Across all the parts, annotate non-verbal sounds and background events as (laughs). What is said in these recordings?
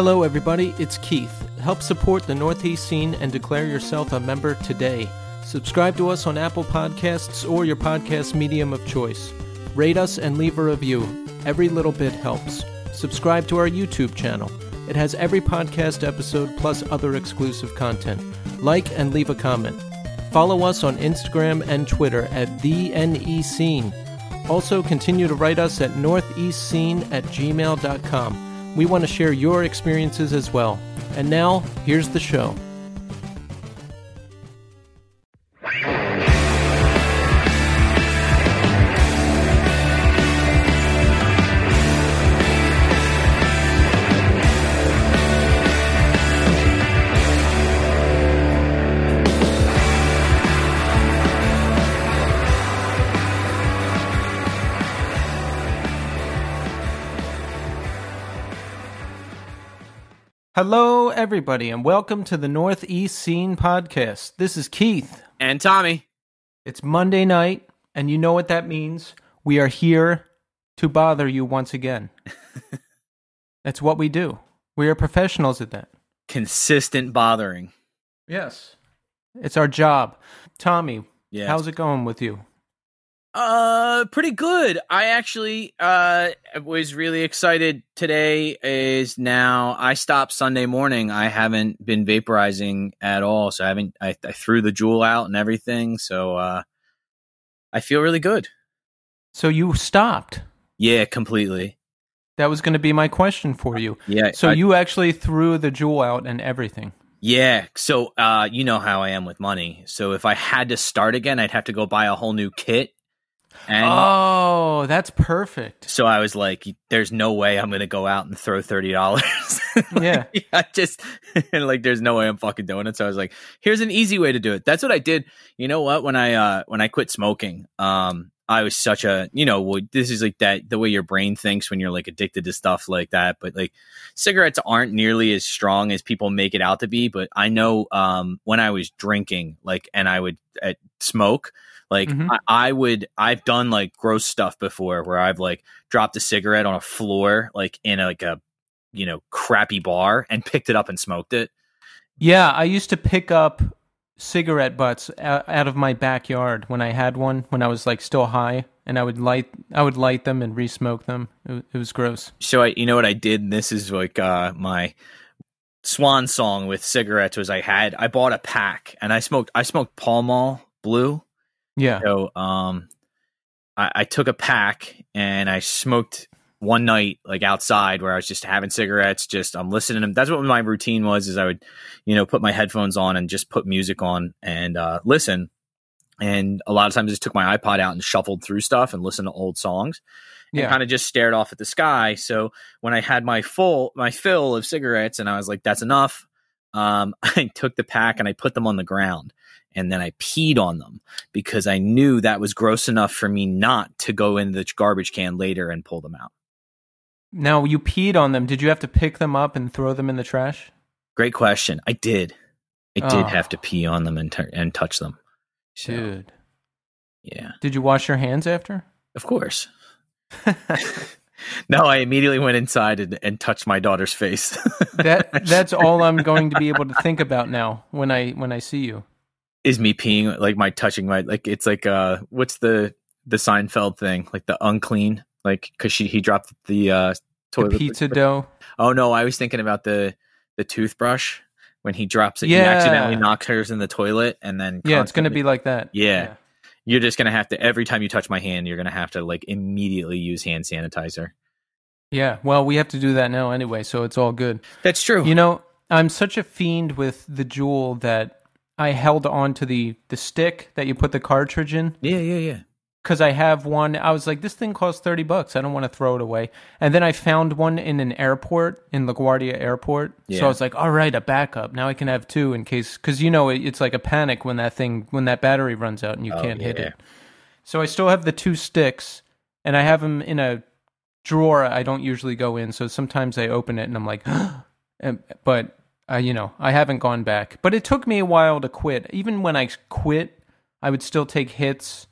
Hello, everybody. It's Keith. Help support the Northeast scene and declare yourself a member today. Subscribe to us on Apple Podcasts or your podcast medium of choice. Rate us and leave a review. Every little bit helps. Subscribe to our YouTube channel. It has every podcast episode plus other exclusive content. Like and leave a comment. Follow us on Instagram and Twitter at the NE Scene. Also, continue to write us at northeastscene at gmail.com. We want to share your experiences as well. And now, here's the show. Hello, everybody, and welcome to the Northeast Scene Podcast. This is Keith. And Tommy. It's Monday night, and you know what that means. We are here to bother you once again. (laughs) That's what we do. We are professionals at that. Consistent bothering. Yes. It's our job. Tommy, Yeah. how's it going with you? Uh pretty good. I actually uh was really excited today is now I stopped Sunday morning. I haven't been vaporizing at all. So I haven't I, I threw the JUUL out and everything. So uh I feel really good. So you stopped. Yeah, completely. That was going to be my question for you. Yeah. So I- you actually threw the JUUL out and everything. Yeah. So uh you know how I am with money. So if I had to start again, I'd have to go buy a whole new kit. And oh, that's perfect. So I was like, "There's no way I'm gonna go out and throw thirty dollars." (laughs) Yeah. I just (laughs) like, there's no way I'm fucking doing it. So I was like, "Here's an easy way to do it." That's what I did. You know what? When I uh when I quit smoking, um, I was such a you know well, this is like that the way your brain thinks when you're like addicted to stuff like that. But like cigarettes aren't nearly as strong as people make it out to be. But I know um when I was drinking, like, and I would uh, smoke. Like Mhm. I, I would, I've done like gross stuff before where I've like dropped a cigarette on a floor, like in a, like a, you know, crappy bar and picked it up and smoked it. Yeah, I used to pick up cigarette butts out, out of my backyard when I had one when I was like still high, and I would light I would light them and re-smoke them. It, it was gross. So I, you know what I did? And this is like uh, my swan song with cigarettes was I had, I bought a pack and I smoked, I smoked Pall Mall blue. Yeah, So um, I, I took a pack and I smoked one night like outside where I was just having cigarettes. Just I'm listening. to them. That's what my routine was. Is I would, you know, put my headphones on and just put music on and uh, listen. And a lot of times, I just took my iPod out and shuffled through stuff and listened to old songs and yeah. kind of just stared off at the sky. So when I had my full my fill of cigarettes and I was like, that's enough. Um, (laughs) I took the pack and I put them on the ground and then I peed on them because I knew that was gross enough for me not to go in the garbage can later and pull them out. Now you peed on them. Did you have to pick them up and throw them in the trash? Great question. I did. I did Oh. have to pee on them and, t- and touch them. So, Dude, yeah, did you wash your hands after? of course. (laughs) No, I immediately went inside and, and touched my daughter's face. that (laughs) that's all I'm going to be able to think about now when I when I see you. Is me peeing like my touching my like it's like uh what's the the Seinfeld thing like the unclean like because she he dropped the uh The toilet pizza dough. oh no I was thinking about the the toothbrush when he drops it he accidentally knocks hers in the toilet and then Yeah, it's to be like that. Yeah. you're just gonna have to every time you touch my hand you're gonna have to like immediately use hand sanitizer Yeah. Well, we have to do that now anyway, so it's all good. that's true You know, I'm such a fiend with the JUUL that I held on to the the stick that you put the cartridge in yeah yeah yeah because I have one. I was like, this thing costs thirty bucks. I don't want to throw it away. And then I found one in an airport in LaGuardia Airport. Yeah. So I was like, all right, a backup. Now I can have two in case because you know it, it's like a panic when that thing when that battery runs out and you Oh, can't hit yeah. it. So I still have the two sticks, and I have them in a drawer I don't usually go in. So sometimes I open it and I'm like, (gasps) but uh, you know, I haven't gone back. But it took me a while to quit. Even when I quit, I would still take hits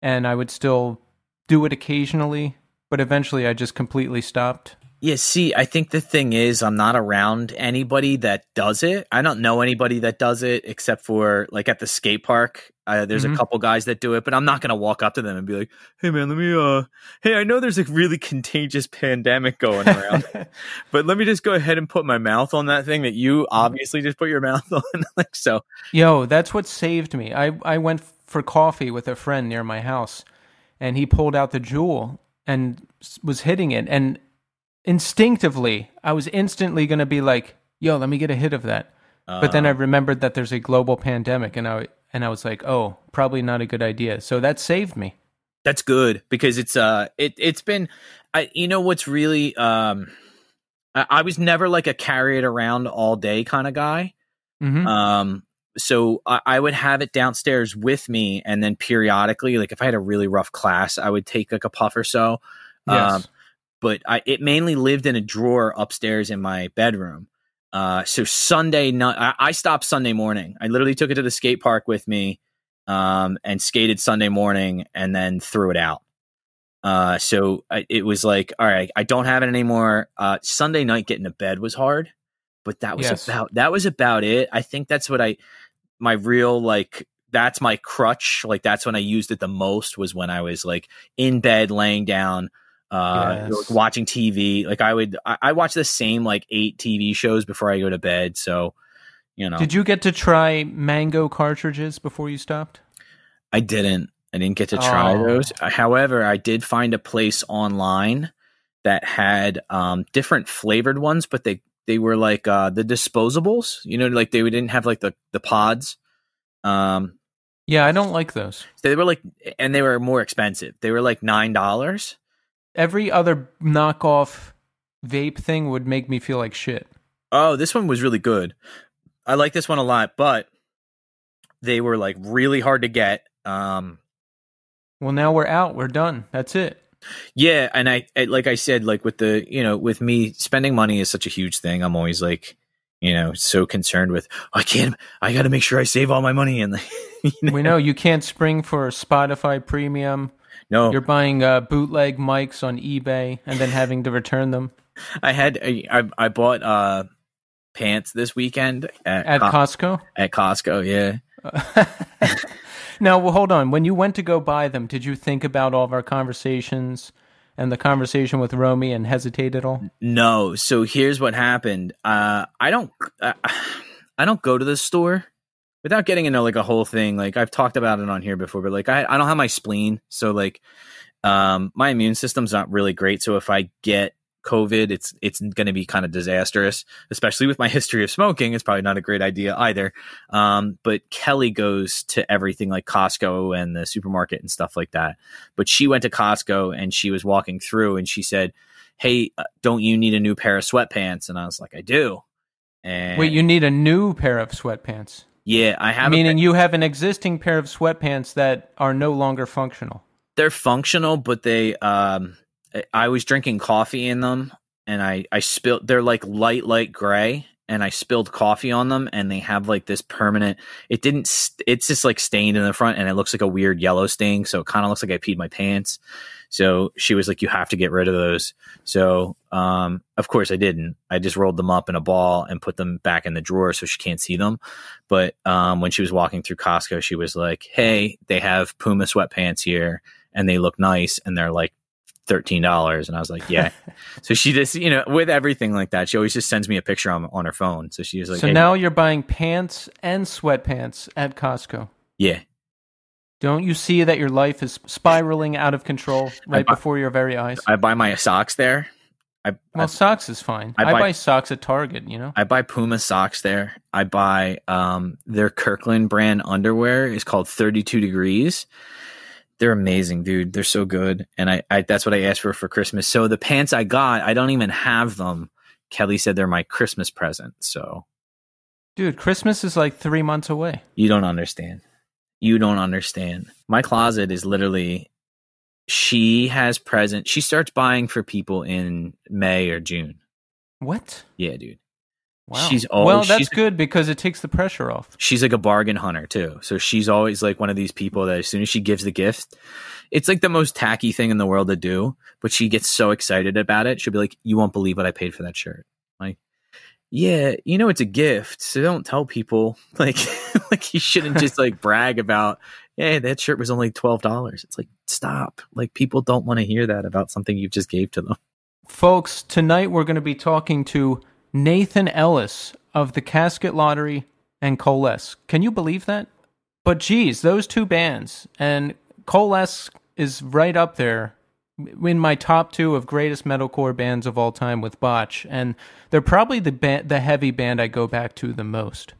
and I would still do it occasionally. But eventually, I just completely stopped. Yeah, see, I think the thing is, I'm not around anybody that does it. I don't know anybody that does it except for like at the skate park. Uh, there's Mhm. a couple guys that do it, but I'm not gonna walk up to them and be like, "Hey, man, let me uh, hey, I know there's a really contagious pandemic going around, (laughs) but let me just go ahead and put my mouth on that thing that you obviously just put your mouth (laughs) on." like, so Yo, that's what saved me. I, I went for coffee with a friend near my house, and he pulled out the JUUL and was hitting it. And instinctively, I was instantly going to be like, yo, let me get a hit of that. But then I uh, remembered that there's a global pandemic, and I, and I was like, oh, probably not a good idea. So that saved me. That's good because it's uh it it's been I you know what's really um I, I was never like a carry it around all day kind of guy. hmm Um so I, I would have it downstairs with me and then periodically like if I had a really rough class I would take like a puff or so. yes. Um but I it mainly lived in a drawer upstairs in my bedroom. Uh so Sunday night I, I stopped Sunday morning. I literally took it to the skate park with me um and skated Sunday morning and then threw it out. Uh so I, it was like all right, I don't have it anymore. Uh Sunday night getting to bed was hard, but that was Yes. about that was about it. I think that's what I my real like that's my crutch. Like that's when I used it the most was when I was like in bed laying down uh Yes. watching TV. Like I would I, I watch the same like eight TV shows before I go to bed. So, you know. Did you get to try mango cartridges before you stopped? I didn't. I didn't get to try Oh. those. However, I did find a place online that had um, different flavored ones, but they they were like uh, the disposables. You know, like they didn't have like the the pods. Um, Yeah, I don't like those. they were like, and they were more expensive. They were like nine dollars. Every other knockoff vape thing would make me feel like shit. Oh, this one was really good. I like this one a lot, but they were like really hard to get. Um, Well, now we're out. We're done. That's it. Yeah, and I, I like I said, like with the you know, with me spending money is such a huge thing. I'm always like, you know, so concerned with I can't. I got to make sure I save all my money and like, (laughs) you know, We know you can't spring for Spotify Premium. No. You're buying uh, bootleg mics on eBay and then having to return them (laughs) I had I, I bought uh pants this weekend at at Co- Costco. at Costco. Yeah, (laughs) now, well, hold on. When you went to go buy them, did you think about all of our conversations and the conversation with Romy and hesitate at all? no. So here's what happened. Uh, I don't uh, I don't go to the store without getting into like a whole thing. Like I've talked about it on here before, but like I I don't have my spleen, so like um my immune system's not really great. So if I get COVID, it's it's going to be kind of disastrous, especially with my history of smoking. It's probably not a great idea either. Um, but Kelly goes to everything like Costco and the supermarket and stuff like that. But she went to Costco and she was walking through and she said, "Hey, uh, don't you need a new pair of sweatpants?" And I was like, "I do." And Wait, you need a new pair of sweatpants. Yeah, I have. Meaning you have an existing pair of sweatpants that are no longer functional. they're functional, but they um I- I was drinking coffee in them and I I spilled they're like light light gray and I spilled coffee on them and they have like this permanent it didn't st- it's just like stained in the front and it looks like a weird yellow stain so it kind of looks like I peed my pants. So she was like you have to get rid of those. So um of course I didn't. I just rolled them up in a ball and put them back in the drawer so she can't see them. But um when she was walking through Costco she was like, "Hey, they have Puma sweatpants here." and they look nice and they're like thirteen dollars and I was like yeah (laughs) so she just you know with everything like that she always just sends me a picture on, on her phone so she was like so "Hey," now you're buying pants and sweatpants at Costco. yeah Don't you see that your life is spiraling out of control right bu- before your very eyes? I buy my socks there I well, I, socks is fine. I I, buy- buy socks at Target, you know? I buy Puma socks there I buy um their Kirkland brand underwear is called 32 degrees they're amazing dude they're so good and I, I that's what I asked for for Christmas so the pants I got I don't even have them Kelly said they're my Christmas present so Dude, Christmas is like three months away. You don't understand. You don't understand. My closet is literally she has present. She starts buying for people in May or June. What? Yeah, dude. Wow. She's always well, that's good because it takes the pressure off. she's like a bargain hunter too. So she's always like one of these people that as soon as she gives the gift, it's like the most tacky thing in the world to do, but she gets so excited about it. She'll be like, "You won't believe what I paid for that shirt." Yeah, you know it's a gift, so don't tell people. (laughs) Like, like you shouldn't just like (laughs) brag about, hey, that shirt was only twelve dollars." It's like, stop. Like people don't want to hear that about something you just gave to them. Folks, tonight we're going to be talking to Nathan Ellis of the Casket Lottery and Coalesce. Can you believe that? But geez, those two bands and Coalesce is right up there in my top two of greatest metalcore bands of all time with Botch, and they're probably the ba- the heavy band I go back to the most.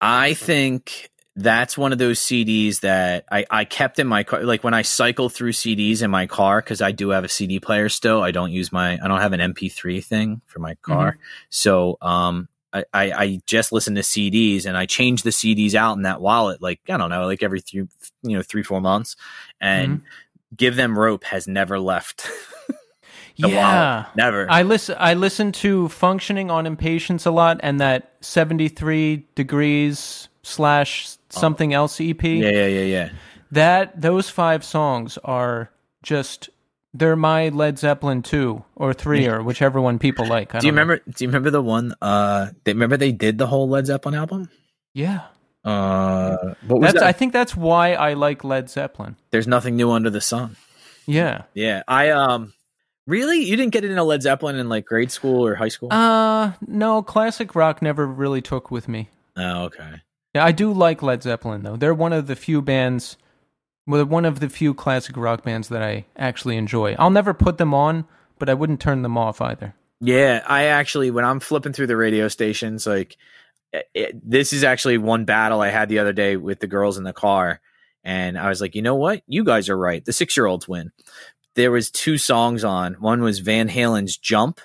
I think that's one of those CDs that I, I kept in my car. Like when I cycle through CDs in my car, because I do have a CD player still. I don't use my, I don't have an MP3 thing for my car. So, um, I, I, I just listen to CDs and I change the CDs out in that wallet, like, I don't know, like every three, you know, three, four months. And Give Them Rope has never left. (laughs) yeah, wallet. Never. I listen. I listen to "Functioning on Impatience" a lot, and that seventy-three degrees slash something else EP. Oh. yeah, yeah, yeah, yeah. That those five songs are just they're my Led Zeppelin two or three or whichever one people like. I Do you don't know. remember? Do you remember the one? Uh, they remember they did the whole Led Zeppelin album. Yeah, Uh, what was that's. that? I think that's why I like Led Zeppelin. There's nothing new under the sun. Yeah. Yeah, I um, really, you didn't get into Led Zeppelin in like grade school or high school? Uh no, classic rock never really took with me. oh, okay. Yeah, I do like Led Zeppelin though. They're one of the few bands, well, one of the few classic rock bands that I actually enjoy. I'll never put them on, but I wouldn't turn them off either. Yeah, I actually, when I'm flipping through the radio stations, like it, this is actually one battle I had the other day with the girls in the car, and I was like, you know what, you guys are right. The six year olds win. There was two songs on. One was Van Halen's "Jump,"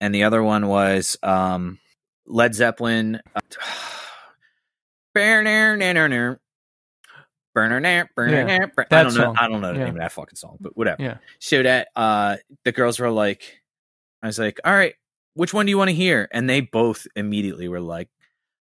and the other one was um, Led Zeppelin. Uh, I don't know. song. I don't know the Yeah. name of that fucking song, but whatever. Yeah. So that uh, the girls were like, I was like, all right, which one do you want to hear? And they both immediately were like,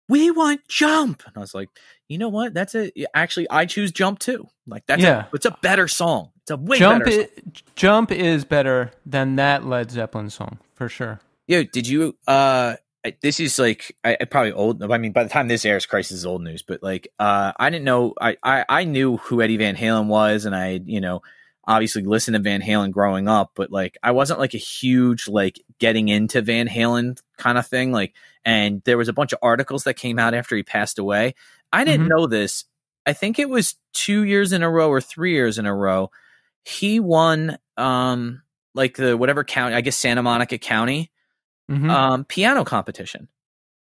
we want jump. And I was like, you know what? That's a actually I choose jump too. Like that's Yeah. a, it's a better song. It's a way Jump better. i- song. Jump is better than that Led Zeppelin song for sure. Yo, did you? uh this is like I, I probably old. I mean, by the time this airs, Christ is old news. But like, uh I didn't know. I, I I knew who Eddie Van Halen was, and I you know obviously listened to Van Halen growing up. But like, I wasn't like a huge like getting into Van Halen kind of thing. Like, and there was a bunch of articles that came out after he passed away. I didn't Mhm. know this. I think it was two years in a row or three years in a row. He won um like the whatever county, I guess Santa Monica County Mhm. um, piano competition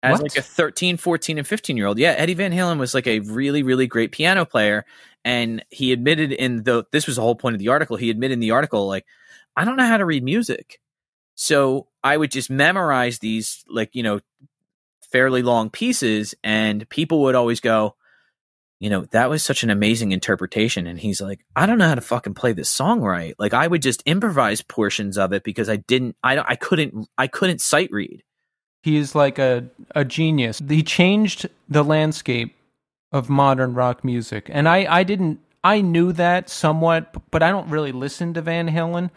as What? like a 13, 14, and 15 year old. Yeah, Eddie Van Halen was like a really, really great piano player. And he admitted in the, this was the whole point of the article. He admitted in the article, like, I don't know how to read music. So I would just memorize these, like, you know, fairly long pieces. And people would always go, you know, that was such an amazing interpretation. And he's like, I don't know how to fucking play this song right. Like I would just improvise portions of it because I didn't, I, I couldn't, I couldn't sight read. He is like a, a genius. He changed the landscape of modern rock music. And I, I didn't, I knew that somewhat, but I don't really listen to Van Halen.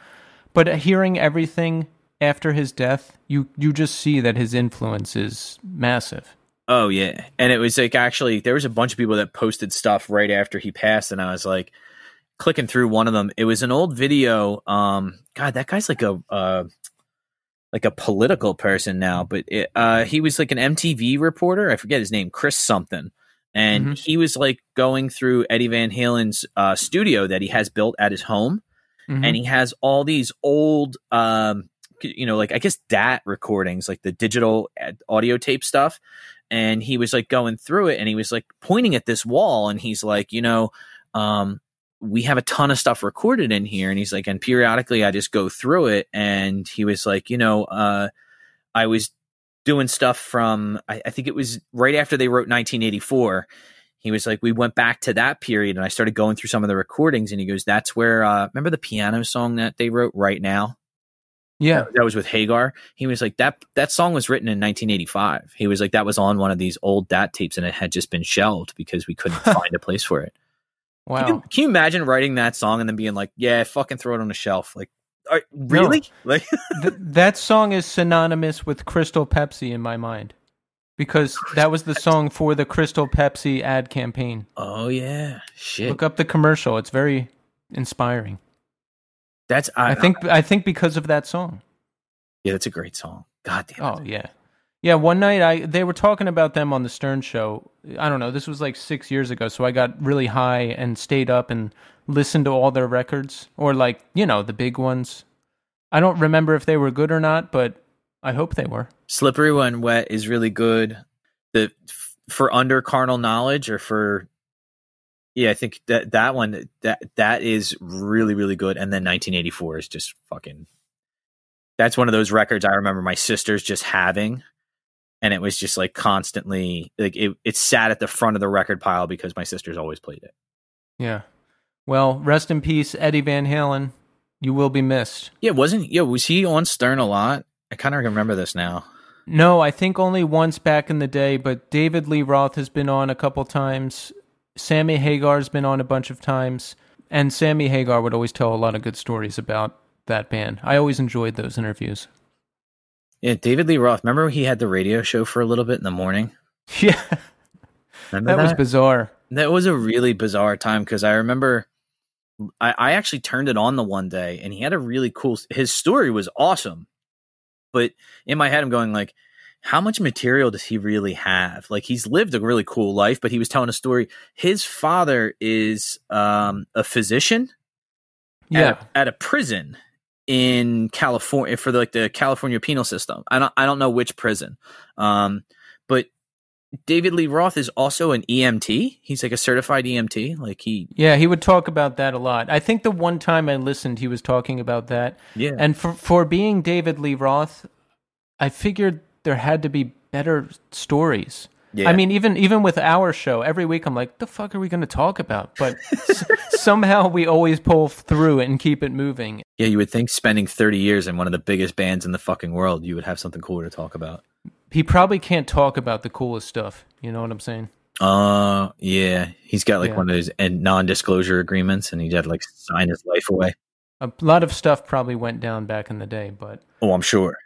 But hearing everything after his death, you, you just see that his influence is massive. Oh yeah, and it was like actually there was a bunch of people that posted stuff right after he passed, and I was like clicking through one of them. It was an old video. Um, God, that guy's like a uh, like a political person now, but it, uh, he was like an MTV reporter. I forget his name, Chris something, and Mhm. he was like going through Eddie Van Halen's uh, studio that he has built at his home, Mhm. and he has all these old um you know like i guess dat recordings like the digital audio tape stuff and he was like going through it and he was like pointing at this wall and he's like you know um we have a ton of stuff recorded in here and he's like and periodically i just go through it and he was like you know uh i was doing stuff from i, I think it was right after they wrote 1984 he was like we went back to that period and i started going through some of the recordings and he goes that's where uh remember the piano song that they wrote right now Yeah. that, that was with Hagar. He was like that. That song was written in 1985. He was like that was on one of these old DAT tapes, and it had just been shelved because we couldn't (laughs) find a place for it. Wow. Can you, can you imagine writing that song and then being like, "Yeah, fucking throw it on the shelf"? Like, are, really? (laughs) Like, Th- that song is synonymous with Crystal Pepsi in my mind because that was the song for the Crystal Pepsi ad campaign. oh yeah, shit. Look up the commercial. It's very inspiring. That's I, I think I think because of that song. yeah, that's a great song. God damn. Oh yeah. Yeah, one night I they were talking about them on the Stern show. I don't know, this was like 6 years ago, so I got really high and stayed up and listened to all their records or like, you know, the big ones. I don't remember if they were good or not, but I hope they were. Slippery When Wet is really good. The For Unlawful Carnal Knowledge or for yeah, I think that that one that that is really really good. And then 1984 is just fucking. That's one of those records I remember my sisters just having, and it was just like constantly like it. It sat at the front of the record pile because my sisters always played it. Yeah. Well, rest in peace, Eddie Van Halen. You will be missed. Yeah, wasn't yeah? Was he on Stern a lot? I kind of remember this now. No, I think only once back in the day, but David Lee Roth has been on a couple times. Sammy Hagar's been on a bunch of times. And Sammy Hagar would always tell a lot of good stories about that band. I always enjoyed those interviews. Yeah, David Lee Roth. Remember he had the radio show for a little bit in the morning. (laughs) Yeah, Remember that was bizarre. That was a really bizarre time because I remember I, I actually turned it on the one day and he had a really cool his story was awesome. But in my head I'm going like, how much material does he really have? Like he's lived a really cool life, but he was telling a story. His father is um, a physician Yeah. at, a, at a prison in California for the, like the California penal system. I don't I don't know which prison. Um, but David Lee Roth is also an EMT. He's like a certified EMT. Like he Yeah, he would talk about that a lot. I think the one time I listened, he was talking about that. yeah. And for for being David Lee Roth, I figured there had to be better stories. Yeah. I mean, even even with our show, every week I'm like, the fuck are we going to talk about? But s- (laughs) somehow we always pull through it and keep it moving. yeah, you would think spending 30 years in one of the biggest bands in the fucking world, you would have something cooler to talk about. He probably can't talk about the coolest stuff. You know what I'm saying? Uh yeah. He's got like Yeah. one of those and non-disclosure agreements and he had to like sign his life away. A lot of stuff probably went down back in the day, but Oh, I'm sure.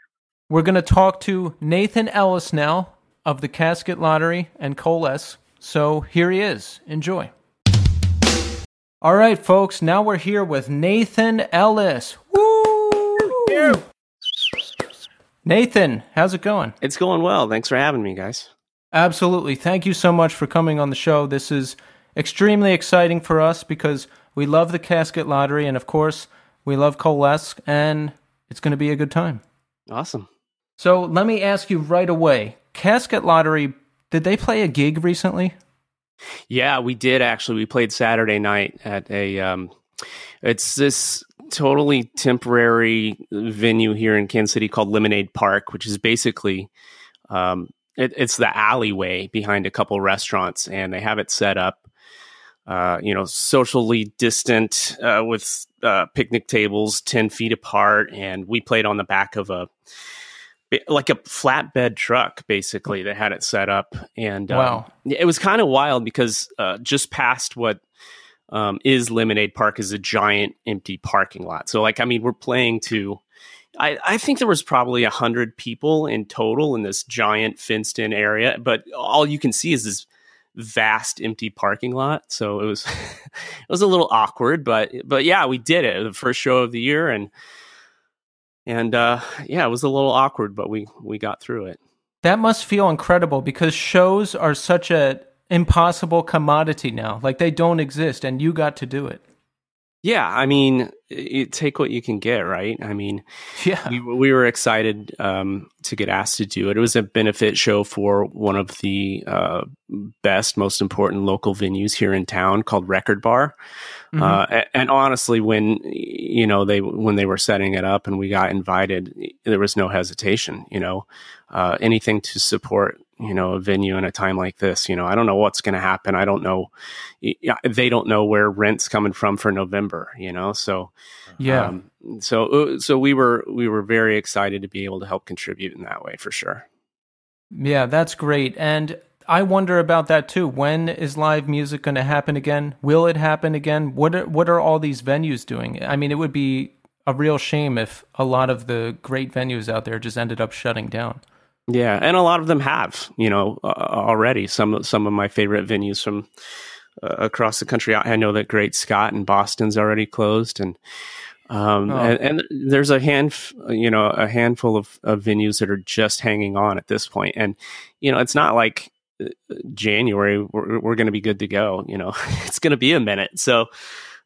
We're going to talk to Nathan Ellis now of the Casket Lottery and Coalesce. So here he is. Enjoy. All right, folks. Now we're here with Nathan Ellis. Woo! Nathan, how's it going? It's going well. Thanks for having me, guys. Absolutely. Thank you so much for coming on the show. This is extremely exciting for us because we love the Casket Lottery and, of course, we love Coalesce, and it's going to be a good time. Awesome. So let me ask you right away Casket Lottery, did they play a gig recently? Yeah, we did actually. We played Saturday night at a. Um, it's this totally temporary venue here in Kansas City called Lemonade Park, which is basically um, it, it's the alleyway behind a couple restaurants, and they have it set up, uh, you know, socially distant uh, with uh, picnic tables ten feet apart, and we played on the back of a like a flatbed truck basically that had it set up. And um, it was kind of wild because uh, just past what um, is lemonade park is a giant empty parking lot. So like i mean we're playing to i, I think there was probably a hundred people in total in this giant fenced in area but all you can see is this vast empty parking lot. So it was (laughs) it was a little awkward but but yeah we did it. The first show of the year and and uh, yeah, it was a little awkward, but we we got through it. That must feel incredible because shows are such a impossible commodity now. Like they don't exist and you got to do it. Yeah, I mean, you take what you can get, right? I mean, Yeah. we, we were excited um, to get asked to do it. It was a benefit show for one of the uh, best, most important local venues here in town called Record Bar. Mhm. Uh, a- and honestly, when you know they when they were setting it up and we got invited, there was no hesitation. You know, uh, anything to support you know, a venue in a time like this. You know, I don't know what's going to happen. I don't know. They don't know where rent's coming from for November. You know, so yeah. Um, so uh, so we were we were very excited to be able to help contribute in that way for sure. Yeah, that's great. And I wonder about that too. When is live music going to happen again? Will it happen again? What are, what are all these venues doing? I mean, it would be a real shame if a lot of the great venues out there just ended up shutting down. Yeah, and a lot of them have, you know, uh, already. Some some of my favorite venues from uh, across the country. I know that Great Scott in Boston's already closed, and um, oh. and, and, there's a hand, you know, a handful of, of venues that are just hanging on at this point. And you know, it's not like uh, January we're, we're going to be good to go. You know, (laughs) it's going to be a minute. So,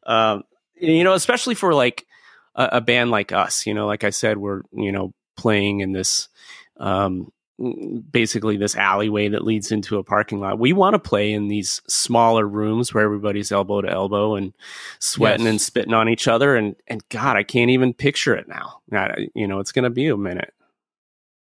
um, you know, especially for like a, a, band like us, you know, like I said, we're you know playing in this um, basically this alleyway that leads into a parking lot. We want to play in these smaller rooms where everybody's elbow to elbow and sweating yes. and spitting on each other. And and God, I can't even picture it now. You know, it's going to be a minute.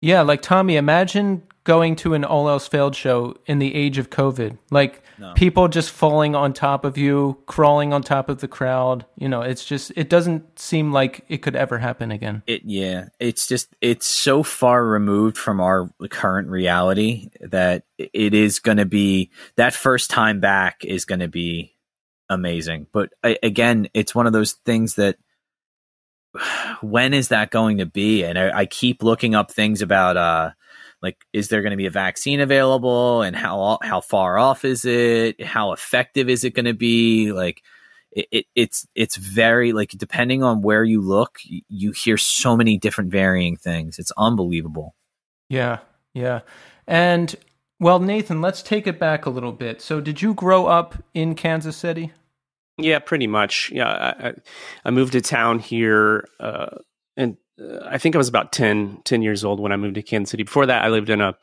Yeah, like Tommy, imagine going to an all else failed show in the age of COVID. Like no. people just falling on top of you, crawling on top of the crowd. You know, it's just it doesn't seem like it could ever happen again. It yeah, it's just it's so far removed from our current reality that it is going to be that first time back is going to be amazing. But I, again, it's one of those things that when is that going to be? And I, I keep looking up things about uh like is there going to be a vaccine available? And how how far off is it? How effective is it going to be? Like it, it, it's it's very like depending on where you look you hear so many different varying things. It's unbelievable. Yeah yeah. And well nathan let's take it back a little bit. So did you grow up in kansas city yeah pretty much yeah i, I moved to town here uh, and I think I was about 10, 10 years old when I moved to Kansas City. Before that, I lived in a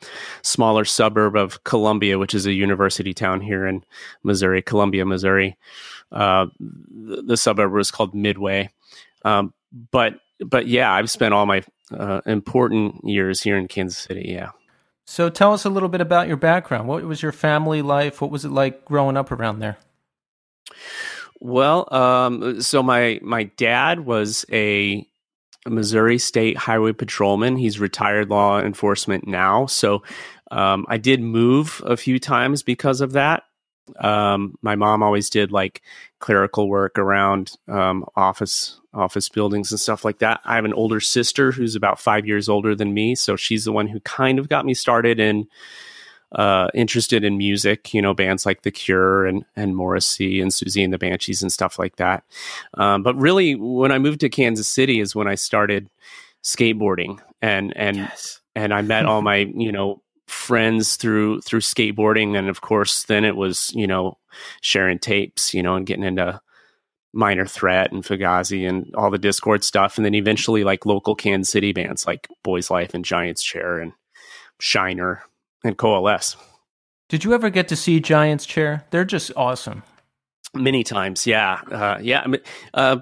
smaller suburb of Columbia, which is a university town here in Missouri, Columbia, Missouri. Uh, the, the, suburb was called Midway. Um, but but yeah, I've spent all my uh, important years here in Kansas City. Yeah. So tell us a little bit about your background. What was your family life? What was it like growing up around there? Well, um, so my my dad was a Missouri State Highway Patrolman. He's retired law enforcement now. So um, I did move a few times because of that. Um, my mom always did like clerical work around um, office office buildings and stuff like that. I have an older sister who's about five years older than me, so she's the one who kind of got me started in uh, interested in music, you know, bands like The Cure and, and Morrissey and Siouxsie and the Banshees and stuff like that. Um, but really, when I moved to Kansas City is when I started skateboarding and and yes. and I met all my you know friends through through skateboarding and of course then it was you know sharing tapes you know and getting into minor threat and fugazi and all the Dischord stuff and then eventually like local kansas city bands like boys life and giants chair and shiner and coalesce. Did you ever get to see Giants Chair? They're just awesome. Many times, yeah, uh, yeah. I mean, uh,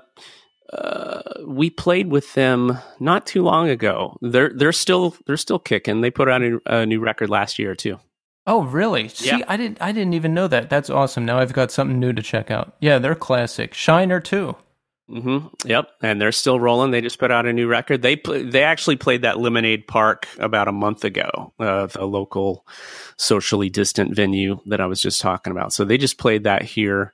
uh, we played with them not too long ago. They're they're still they're still kicking. They put out a, a new record last year too. Oh, really? See, yeah. I didn't I didn't even know that. That's awesome. Now I've got something new to check out. Yeah, they're classic. Shiner too. Mm-hmm. Yep, and they're still rolling. They just put out a new record. They pl- they actually played that Lemonade Park about a month ago, uh, the local socially distant venue that I was just talking about. So they just played that here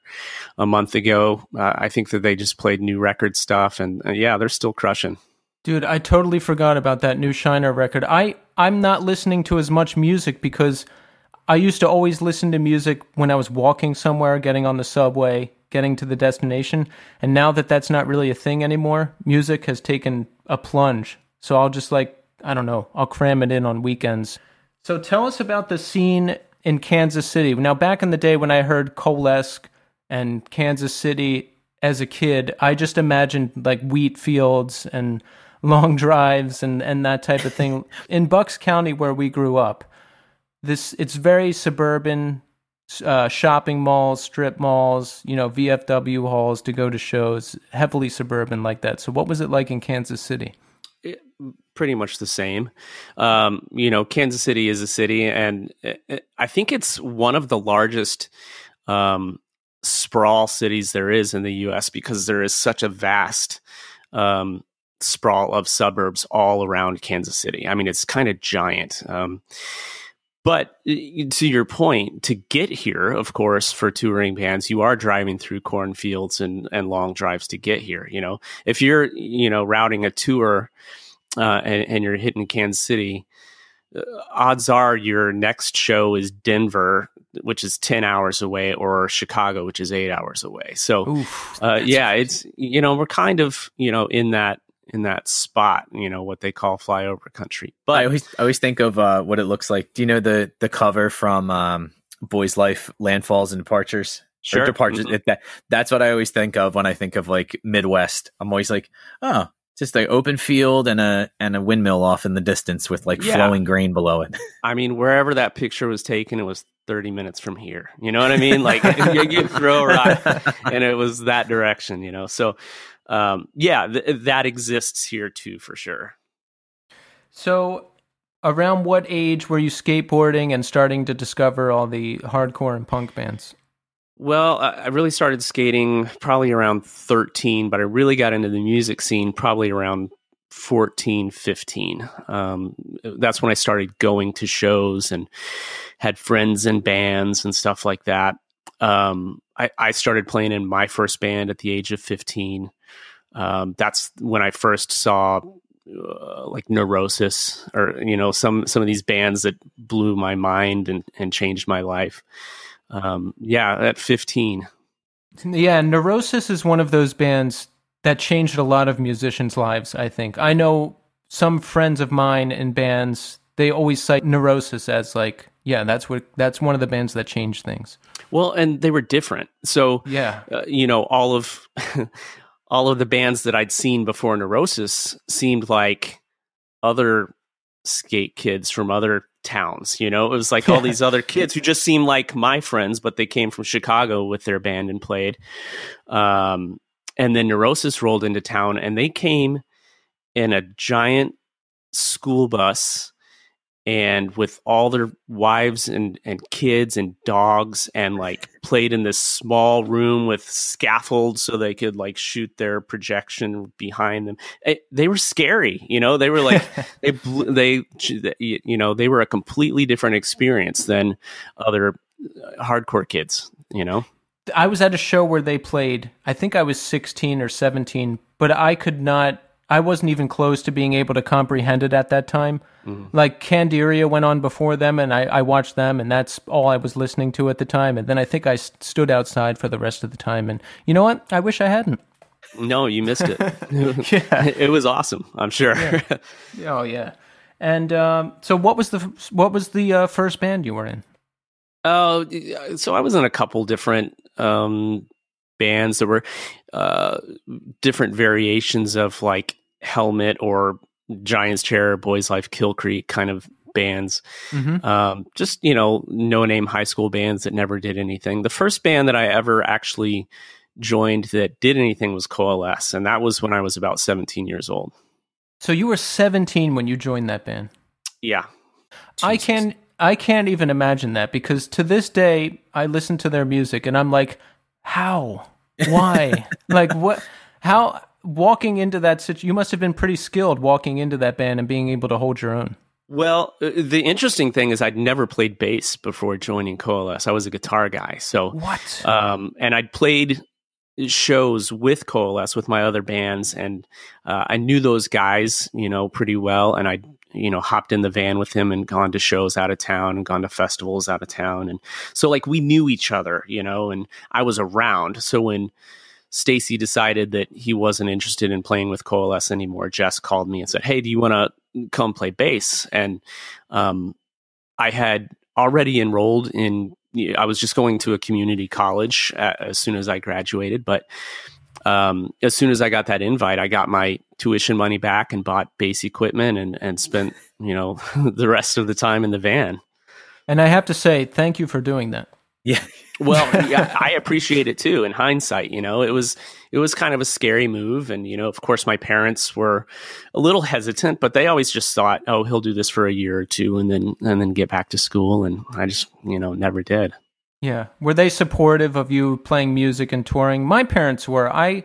a month ago. Uh, I think that they just played new record stuff, and uh, yeah, they're still crushing. Dude, I totally forgot about that new Shiner record. I I'm not listening to as much music because I used to always listen to music when I was walking somewhere, getting on the subway getting to the destination. And now that that's not really a thing anymore, music has taken a plunge. So I'll just like, I don't know, I'll cram it in on weekends. So tell us about the scene in Kansas City. Now, back in the day when I heard Coalesce and Kansas City as a kid, I just imagined like wheat fields and (laughs) long drives and, and that type of thing. (laughs) in Bucks County, where we grew up, this it's very suburban uh, shopping malls, strip malls, you know, VFW halls to go to shows, heavily suburban like that. So, what was it like in Kansas City? It, pretty much the same. Um, you know, Kansas City is a city, and uh, I think it's one of the largest um, sprawl cities there is in the U.S. because there is such a vast um, sprawl of suburbs all around Kansas City. I mean, it's kind of giant. Um, but to your point, to get here, of course, for touring bands, you are driving through cornfields and, and long drives to get here. You know, if you're, you know, routing a tour uh, and, and, you're hitting Kansas City, uh, odds are your next show is Denver, which is 10 hours away, or Chicago, which is eight hours away. So, Oof, uh, yeah, it's, you know, we're kind of, you know, in that in that spot, you know, what they call flyover country. But I always I always think of uh, what it looks like. Do you know the the cover from um, Boys Life Landfalls and Departures? Sure. Departures. Mm-hmm. It, that, that's what I always think of when I think of like Midwest. I'm always like, oh, just an open field and a and a windmill off in the distance with like yeah. flowing grain below it. (laughs) I mean, wherever that picture was taken, it was 30 minutes from here. You know what I mean? Like (laughs) you, you throw a rock (laughs) and it was that direction, you know? So um, yeah, th- that exists here too, for sure. So, around what age were you skateboarding and starting to discover all the hardcore and punk bands? Well, I really started skating probably around 13, but I really got into the music scene probably around 14, 15. Um, that's when I started going to shows and had friends in bands and stuff like that. Um, I, I, started playing in my first band at the age of 15 um, that's when I first saw uh, like Neurosis or you know some some of these bands that blew my mind and and changed my life. Um, yeah, at 15. Yeah, Neurosis is one of those bands that changed a lot of musicians' lives. I think I know some friends of mine in bands. They always cite Neurosis as like, yeah, that's what that's one of the bands that changed things. Well, and they were different. So yeah, uh, you know, all of (laughs) all of the bands that I'd seen before Neurosis seemed like other skate kids from other towns. You know, it was like all these other kids who just seemed like my friends, but they came from Chicago with their band and played. Um, and then Neurosis rolled into town and they came in a giant school bus and with all their wives and, and kids and dogs and like played in this small room with scaffolds so they could like shoot their projection behind them. It, eh, they were scary you know? They were like (laughs) they they you know they were a completely different experience than other uh, hardcore kids you know? I was at a show where they played i think i was 16 or 17 but i could not I wasn't even close to being able to comprehend it at that time. Mm-hmm. Like Candiria went on before them, and I, I, watched them, and that's all I was listening to at the time. And then I think I stood outside for the rest of the time. And you know what? I wish I hadn't. No, you missed it. (laughs) (laughs) yeah, it was awesome. I'm sure. yeah. (laughs) Oh yeah. And um, so, what was the what was the uh, first band you were in? Oh, so I was in a couple different um, bands. There were uh, different variations of like Helmet or Giants Chair, Boys Life, Kill Creek kind of bands. Mm-hmm. Um, just, you know, no name high school bands that never did anything. The first band that I ever actually joined that did anything was Coalesce, and that was when I was about 17 years old. So you were 17 when you joined that band? Yeah. Jesus. I can I can't even imagine that because to this day I listen to their music and I'm like, how? (laughs) Why? like what how walking into that situation, you must have been pretty skilled walking into that band and being able to hold your own. Well, uh, the interesting thing is I'd never played bass before joining Coalesce. I was a guitar guy. So what? Um, and I'd played shows with Coalesce with my other bands, and uh, I knew those guys, you know, pretty well. And I, you know, hopped in the van with him and gone to shows out of town and gone to festivals out of town, and so like we knew each other, you know. And I was around, so when Stacy decided that he wasn't interested in playing with Coalesce anymore, Jes called me and said, "Hey, do you want to come play bass?" And um, I had already enrolled in. I was just going to a community college at, as soon as I graduated, but um, as soon as I got that invite, I got my tuition money back and bought bass equipment and and spent you know (laughs) the rest of the time in the van. And I have to say, thank you for doing that. Yeah. (laughs) well, yeah, (laughs) I appreciate it too. In hindsight, you know, it was it was kind of a scary move, and you know, of course, my parents were a little hesitant, but they always just thought, "Oh, he'll do this for a year or two, and then and then get back to school." And I just, you know, never did. Yeah, were they supportive of you playing music and touring? My parents were. I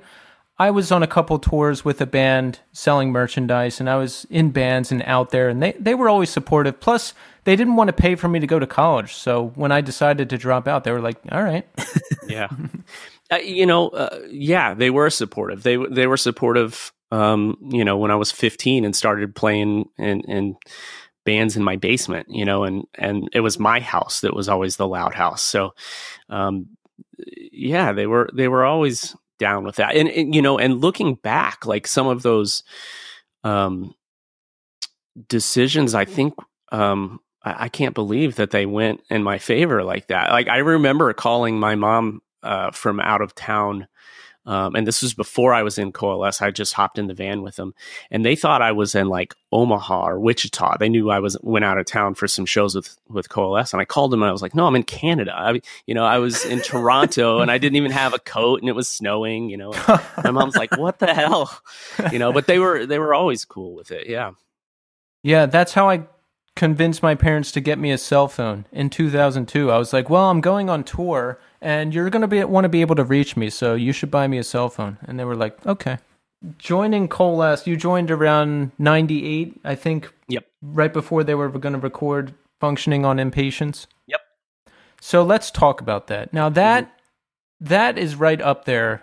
I was on a couple tours with a band selling merchandise, and I was in bands and out there, and they they were always supportive. Plus they didn't want to pay for me to go to college. So when I decided to drop out, they were like, "All right." (laughs) yeah. (laughs) Uh, you know, uh, yeah, they were supportive. They they were supportive um, you know, when I was 15 and started playing and in bands in my basement, you know, and and it was my house that was always the loud house. So um yeah, they were they were always down with that. And, and you know, and looking back, like some of those um decisions I think um I, I can't believe that they went in my favor like that. Like I remember calling my mom uh, from out of town. Um, and this was before I was in Coalesce. I just hopped in the van with them, and they thought I was in like Omaha or Wichita. They knew I was went out of town for some shows with with Coalesce, and I called them and I was like, "No, I'm in Canada. I, you know, I was in Toronto, (laughs) and I didn't even have a coat, and it was snowing. You know, my mom's like, "What the hell?" You know, but they were they were always cool with it. Yeah, yeah. That's how I convinced my parents to get me a cell phone in 2002. I was like, "Well, I'm going on tour and you're going to be want to be able to reach me, so you should buy me a cell phone." And they were like, "Okay." Joining Coalesce, you joined around 98, I think. Yep. Right before they were going to record Functioning on Impatience. Yep. So let's talk about that. Now that mm-hmm. that is right up there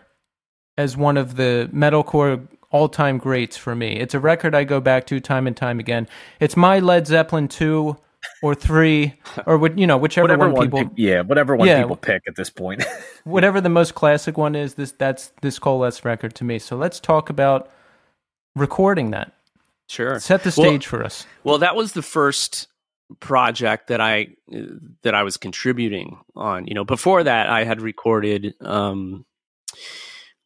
as one of the metalcore all time greats for me. It's a record I go back to time and time again. It's my Led Zeppelin 2 or 3 or you know whichever whatever one, people pick, yeah, whatever one yeah, people pick at this point. (laughs) whatever the most classic one is, this that's this Coalesce record to me. So let's talk about recording that. Sure. Set the stage well, for us. Well, that was the first project that I that I was contributing on. You know, before that I had recorded um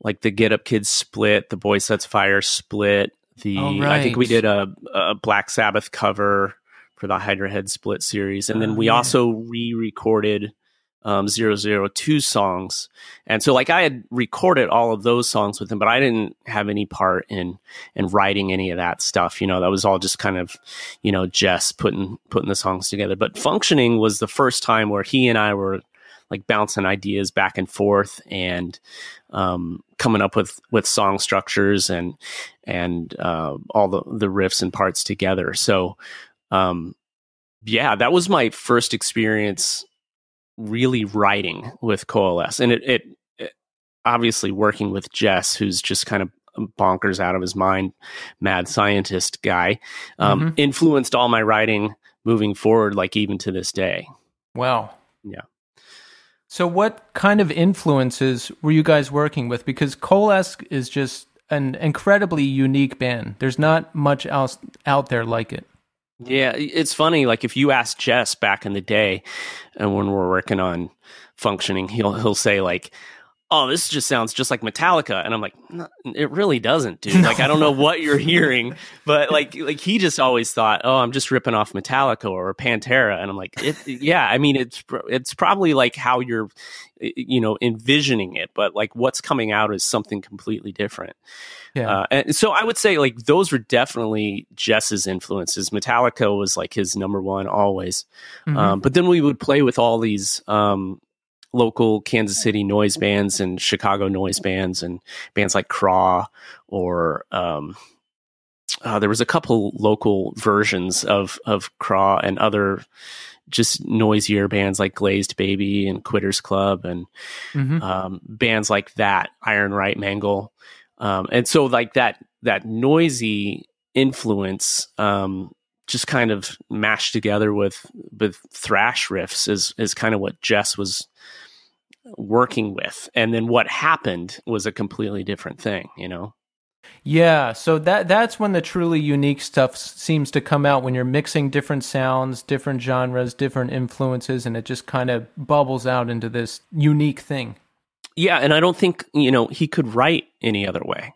like the Get Up Kids split, the Boy Sets Fire split. The oh, right. I think we did a, a, Black Sabbath cover for the Hydra Head split series, and then oh, we yeah. also re-recorded um, 002 songs. And so like I had recorded all of those songs with him, but I didn't have any part in in writing any of that stuff. You know, that was all just kind of, you know, Jes putting putting the songs together. But functioning was the first time where he and I were like bouncing ideas back and forth and um, coming up with with song structures and and uh, all the the riffs and parts together. So um, yeah, that was my first experience really writing with Coalesce, and it, it, it obviously working with Jes, who's just kind of bonkers out of his mind, mad scientist guy, um, mm-hmm. influenced all my writing moving forward, like even to this day. Wow. Yeah. So, what kind of influences were you guys working with? Because Coalesce is just an incredibly unique band. There's not much else out there like it. Yeah, it's funny. Like if you ask Jes back in the day, and when we're working on functioning, he'll he'll say like, oh, this just sounds just like Metallica. And I'm like, no, it really doesn't, dude. Like, I don't know what you're (laughs) hearing, but like, like he just always thought, oh, I'm just ripping off Metallica or Pantera. And I'm like, it, yeah, I mean, it's, it's probably like how you're, you know, envisioning it, but like what's coming out is something completely different. Yeah. Uh, and so I would say like those were definitely Jes's influences. Metallica was like his number one always. Mm-hmm. Um, but then we would play with all these, um, local Kansas City noise bands and Chicago noise bands and bands like Craw or um, uh, there was a couple local versions of of Craw and other just noisier bands like Glazed Baby and Quitters Club and mm-hmm. um, bands like that, Iron Right Mangle, um, and so like that that noisy influence um, just kind of mashed together with with thrash riffs is is kind of what Jes was working with and then what happened was a completely different thing you know? Yeah so that that's when the truly unique stuff seems to come out when you're mixing different sounds different genres different influences and it just kind of bubbles out into this unique thing. Yeah and i don't think you know he could write any other way.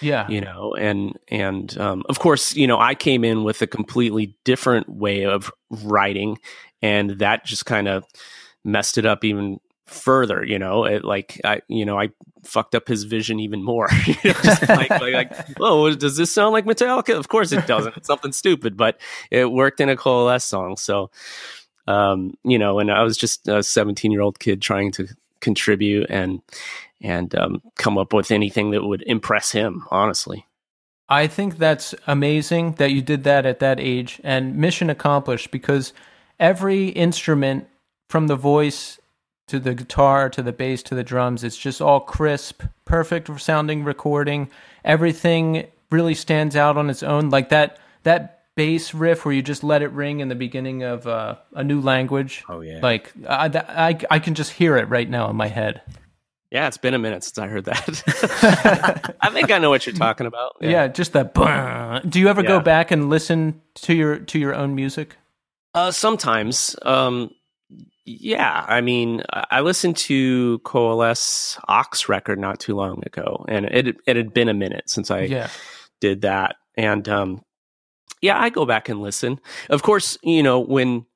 Yeah. You know and and um, of course you know i came in with a completely different way of writing and that just kind of messed it up even further. You know, it, like I, you know, I fucked up his vision even more. (laughs) you know, like, like, like, oh, does this sound like Metallica? Of course it doesn't. It's something stupid, but it worked in a Coalesce song. So, um, you know, and I was just a 17 year old kid trying to contribute and and um, come up with anything that would impress him. Honestly. I think that's amazing that you did that at that age and mission accomplished because every instrument from the voice to the guitar to the bass to the drums it's just all crisp perfect sounding recording everything really stands out on its own like that that bass riff where you just let it ring in the beginning of uh, a new language Oh yeah. like I, I, I can just hear it right now in my head Yeah, it's been a minute since I heard that. (laughs) I think I know what you're talking about. yeah, just that "Bah." do you ever go back and listen to your to your own music Uh, sometimes. Um, yeah, I mean, I listened to Coalesce Ox record not too long ago, and it it had been a minute since I yeah. did that, and um, yeah, I go back and listen. Of course, you know when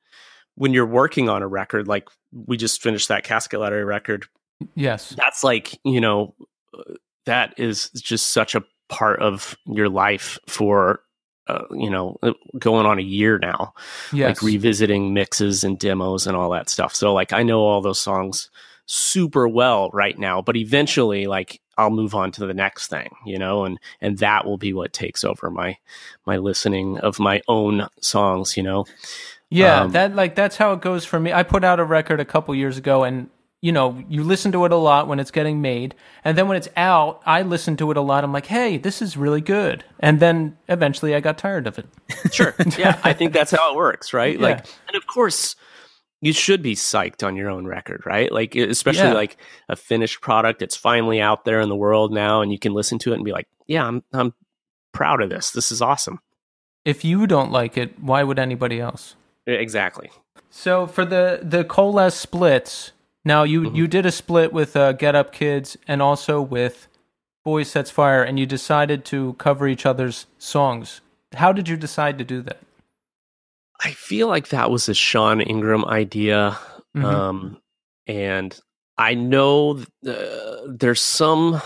when you're working on a record, like we just finished that Casket Lottery record, yes. That's like you know uh, that is just such a part of your life for uh, you know uh, going on a year now yes like revisiting mixes and demos and all that stuff. So like I know all those songs super well right now, but eventually like I'll move on to the next thing, you know, and and that will be what takes over my my listening of my own songs, you know. Yeah, Um, that like that's how it goes for me. I put out a record a couple years ago and you know, you listen to it a lot when it's getting made, and then when it's out, I listen to it a lot. I'm like, "Hey, this is really good." And then eventually I got tired of it. (laughs) Sure. yeah, I think that's how it works, right? Yeah. Like and of course you should be psyched on your own record, right? Like especially Yeah. like a finished product that's finally out there in the world now and you can listen to it and be like, "Yeah, I'm I'm proud of this. This is awesome." If you don't like it, why would anybody else? Exactly. So for the the Coalesce splits, now you Mm-hmm. you did a split with uh, Get Up Kids and also with Boys Sets Fire, and you decided to cover each other's songs. How did you decide to do that? I feel like that was a Sean Ingram idea. Mhm. Um, and I know uh, there's some,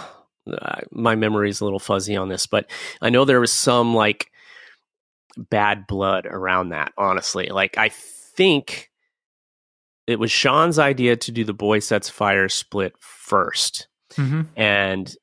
uh, my memory is a little fuzzy on this, but I know there was some like bad blood around that, honestly. Like, I think it was Sean's idea to do the Boy Sets Fire split first. Mhm. and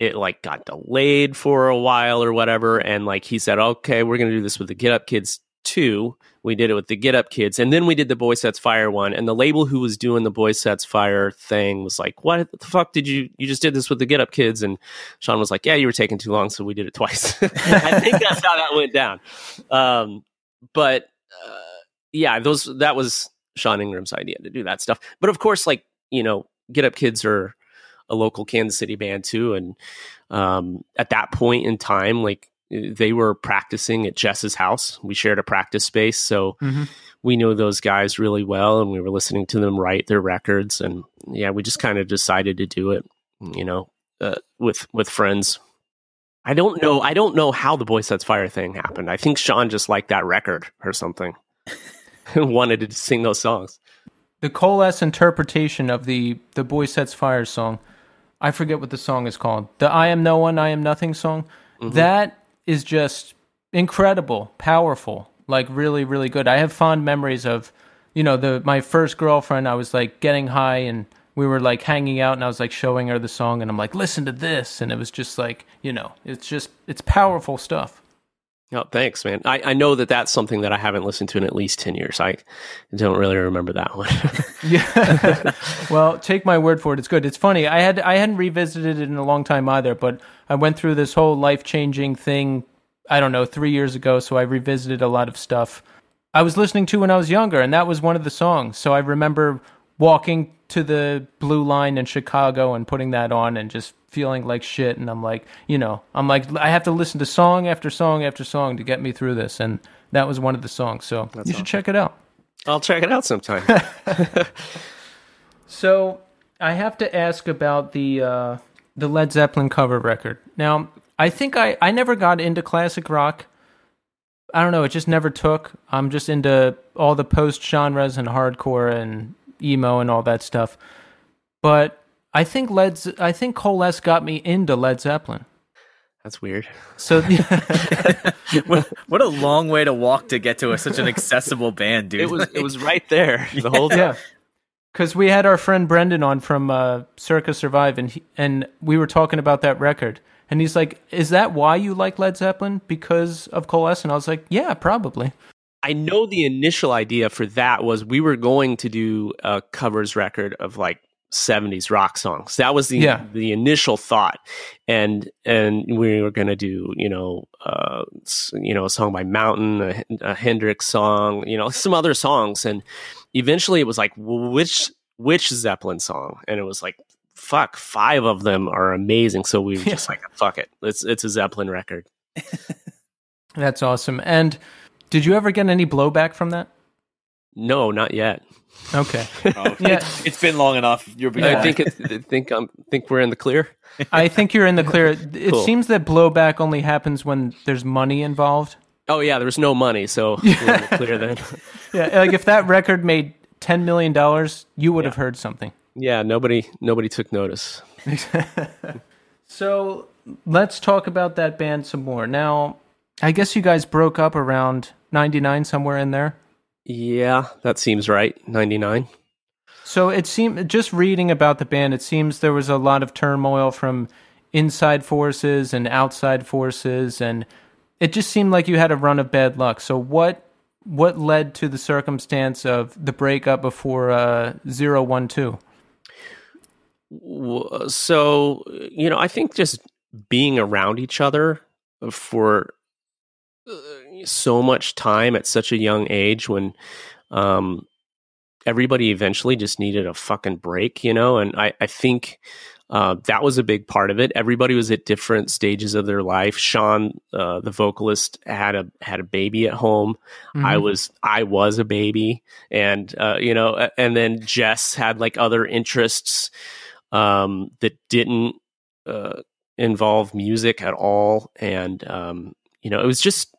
it like got delayed for a while or whatever. And like he said okay we're going to do this with the get up kids too we did it with the get up kids. And then we did the boy sets fire one. And the label who was doing the boy sets fire thing was like what the fuck did you you just did this with the get up kids? And sean was like yeah you were taking too long so we did it twice. (laughs) I think that's how that went down. Um but uh, yeah those that was sean ingram's idea to do that stuff but of course like you know get up kids are a local Kansas City band too. And um, at that point in time, like they were practicing at Jes's house. We shared a practice space, so Mhm. we knew those guys really well, and we were listening to them write their records. And yeah, we just kind of decided to do it, you know, uh, with with friends. I don't know. I don't know how the Boy Sets Fire thing happened. I think Sean just liked that record or something, (laughs) (laughs) wanted to sing those songs. the Coalesce interpretation of the the Boy Sets Fire song. I forget what the song is called. The I am no one, I am nothing song. Mm-hmm. That is just incredible, powerful, like really, really good. I have fond memories of, you know, the my first girlfriend. I was like getting high and we were like hanging out, and I was like showing her the song, and I'm like, listen to this, and it was just like, you know, it's just it's powerful stuff. Oh, thanks, man. I, I know that that's something that I haven't listened to in at least 10 years. I don't really remember that one. (laughs) Yeah. (laughs) well, take my word for it. It's good. It's funny. I had I hadn't revisited it in a long time either, but I went through this whole life changing thing. I don't know, three years ago. So I revisited a lot of stuff I was listening to when I was younger, and that was one of the songs. So I remember walking to the Blue Line in Chicago and putting that on and just feeling like shit. And I'm like, you know, I'm like, I have to listen to song after song after song to get me through this. And that was one of the songs. So you should check it out. I'll check it out sometime. (laughs) (laughs) So I have to ask about the uh, the Led Zeppelin cover record. Now, I think I I never got into classic rock. I don't know. It just never took. I'm just into all the post genres and hardcore and emo and all that stuff. But I think Led Ze- I think Coalesce got me into Led Zeppelin. That's weird. So (laughs) (laughs) what, what a long way to walk to get to a, such an accessible band, dude. It was it was (laughs) right there the whole time. yeah. Because we had our friend Brendan on from uh, Circa Survive, and he, and we were talking about that record, and he's like, "Is that why you like Led Zeppelin? Because of Coalesce?" And I was like, "Yeah, probably." I know the initial idea for that was we were going to do a covers record of like 70s rock songs. That was the Yeah. the initial thought. And and we were going to do, you know, uh you know, a song by Mountain, a, a Hendrix song, you know, some other songs and eventually it was like which which Zeppelin song? And it was like fuck, five of them are amazing. So we were just like fuck it. It's it's a Zeppelin record. (laughs) That's awesome. And did you ever get any blowback from that? No, not yet. Okay. Oh, Yeah. It's been long enough. You're being I think it's, I think um think we're in the clear. (laughs) I think you're in the clear. It Cool. seems that blowback only happens when there's money involved. Oh yeah, there was no money, so (laughs) we're in the clear then. (laughs) Yeah, like if that record made ten million dollars, you would have heard something. Yeah, nobody nobody took notice. So let's talk about that band some more. Now, I guess you guys broke up around '99, somewhere in there. Yeah, that seems right. Ninety nine. So it seemed just reading about the band, it seems there was a lot of turmoil from inside forces and outside forces, and it just seemed like you had a run of bad luck. So what what led to the circumstance of the breakup before uh, zero one two? W- So you know, I think just being around each other for so much time at such a young age, when um, everybody eventually just needed a fucking break, you know, and I I think. Uh, that was a big part of it. Everybody was at different stages of their life. Sean, uh, the vocalist, had a had a baby at home. I was I was a baby, and uh, you know, and then Jes had like other interests um, that didn't uh, involve music at all, and um, you know, it was just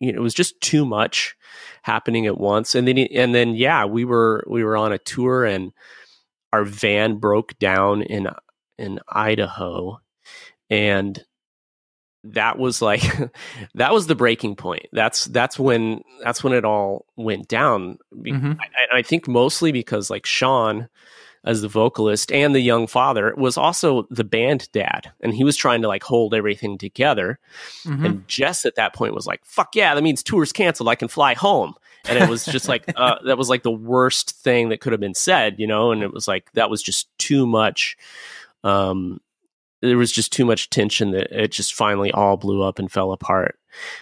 you know, it was just too much happening at once, and then and then yeah, we were we were on a tour, and our van broke down in in Idaho, and that was like (laughs) that was the breaking point. That's that's when that's when it all went down. Mhm. I, I think mostly because like sean as the vocalist and the young father was also the band dad. And he was trying to like hold everything together. Mhm. and Jes at that point was like fuck yeah that means tour's canceled. I can fly home. And it was just like uh, (laughs) that was like the worst thing that could have been said you know? And it was like that was just too much um there was just too much tension that it just finally all blew up and fell apart.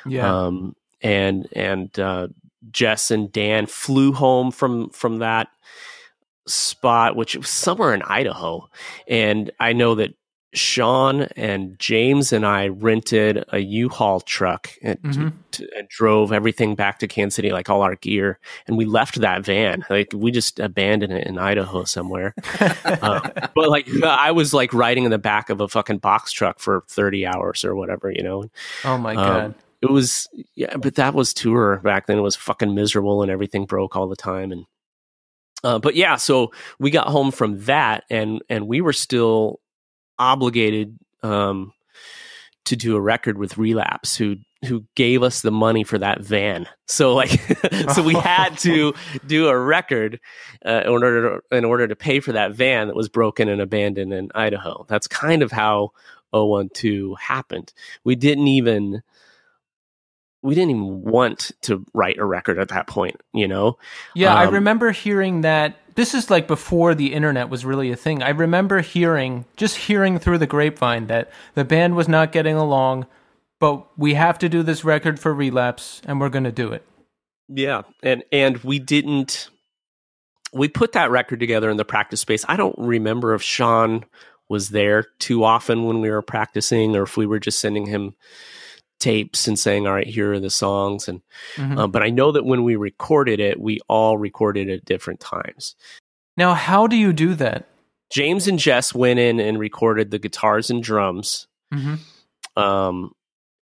Yeah, um, and and uh, Jes and Dan flew home from from that spot, which was somewhere in Idaho. And I know that Sean and James and I rented a U-Haul truck and, Mhm. to, and drove everything back to Kansas City, like all our gear, and we left that van. Like we just abandoned it in Idaho somewhere. (laughs) um, but like I was like riding in the back of a fucking box truck for thirty hours or whatever, you know oh my um, god. it was yeah but that was tour back then it was fucking miserable and everything broke all the time and uh, but yeah so we got home from that and and we were still obligated um to do a record with relapse who who gave us the money for that van. So like (laughs) so we had to (laughs) do a record uh, in order to, in order to pay for that van that was broken and abandoned in idaho. That's kind of how 012 happened. We didn't even we didn't even want to write a record at that point you know Yeah, I Um, remember hearing that. This is like before the internet was really a thing. I remember hearing, just hearing through the grapevine, that the band was not getting along, but we have to do this record for Relapse, and we're going to do it. Yeah, and and we didn't. We put that record together in the practice space. I don't remember if Sean was there too often when we were practicing, or if we were just sending him tapes and saying, "All right, here are the songs." And Mhm. uh, but I know that when we recorded it, we all recorded at different times. Now, how do you do that? James and Jes went in and recorded the guitars and drums. Mm-hmm. Um,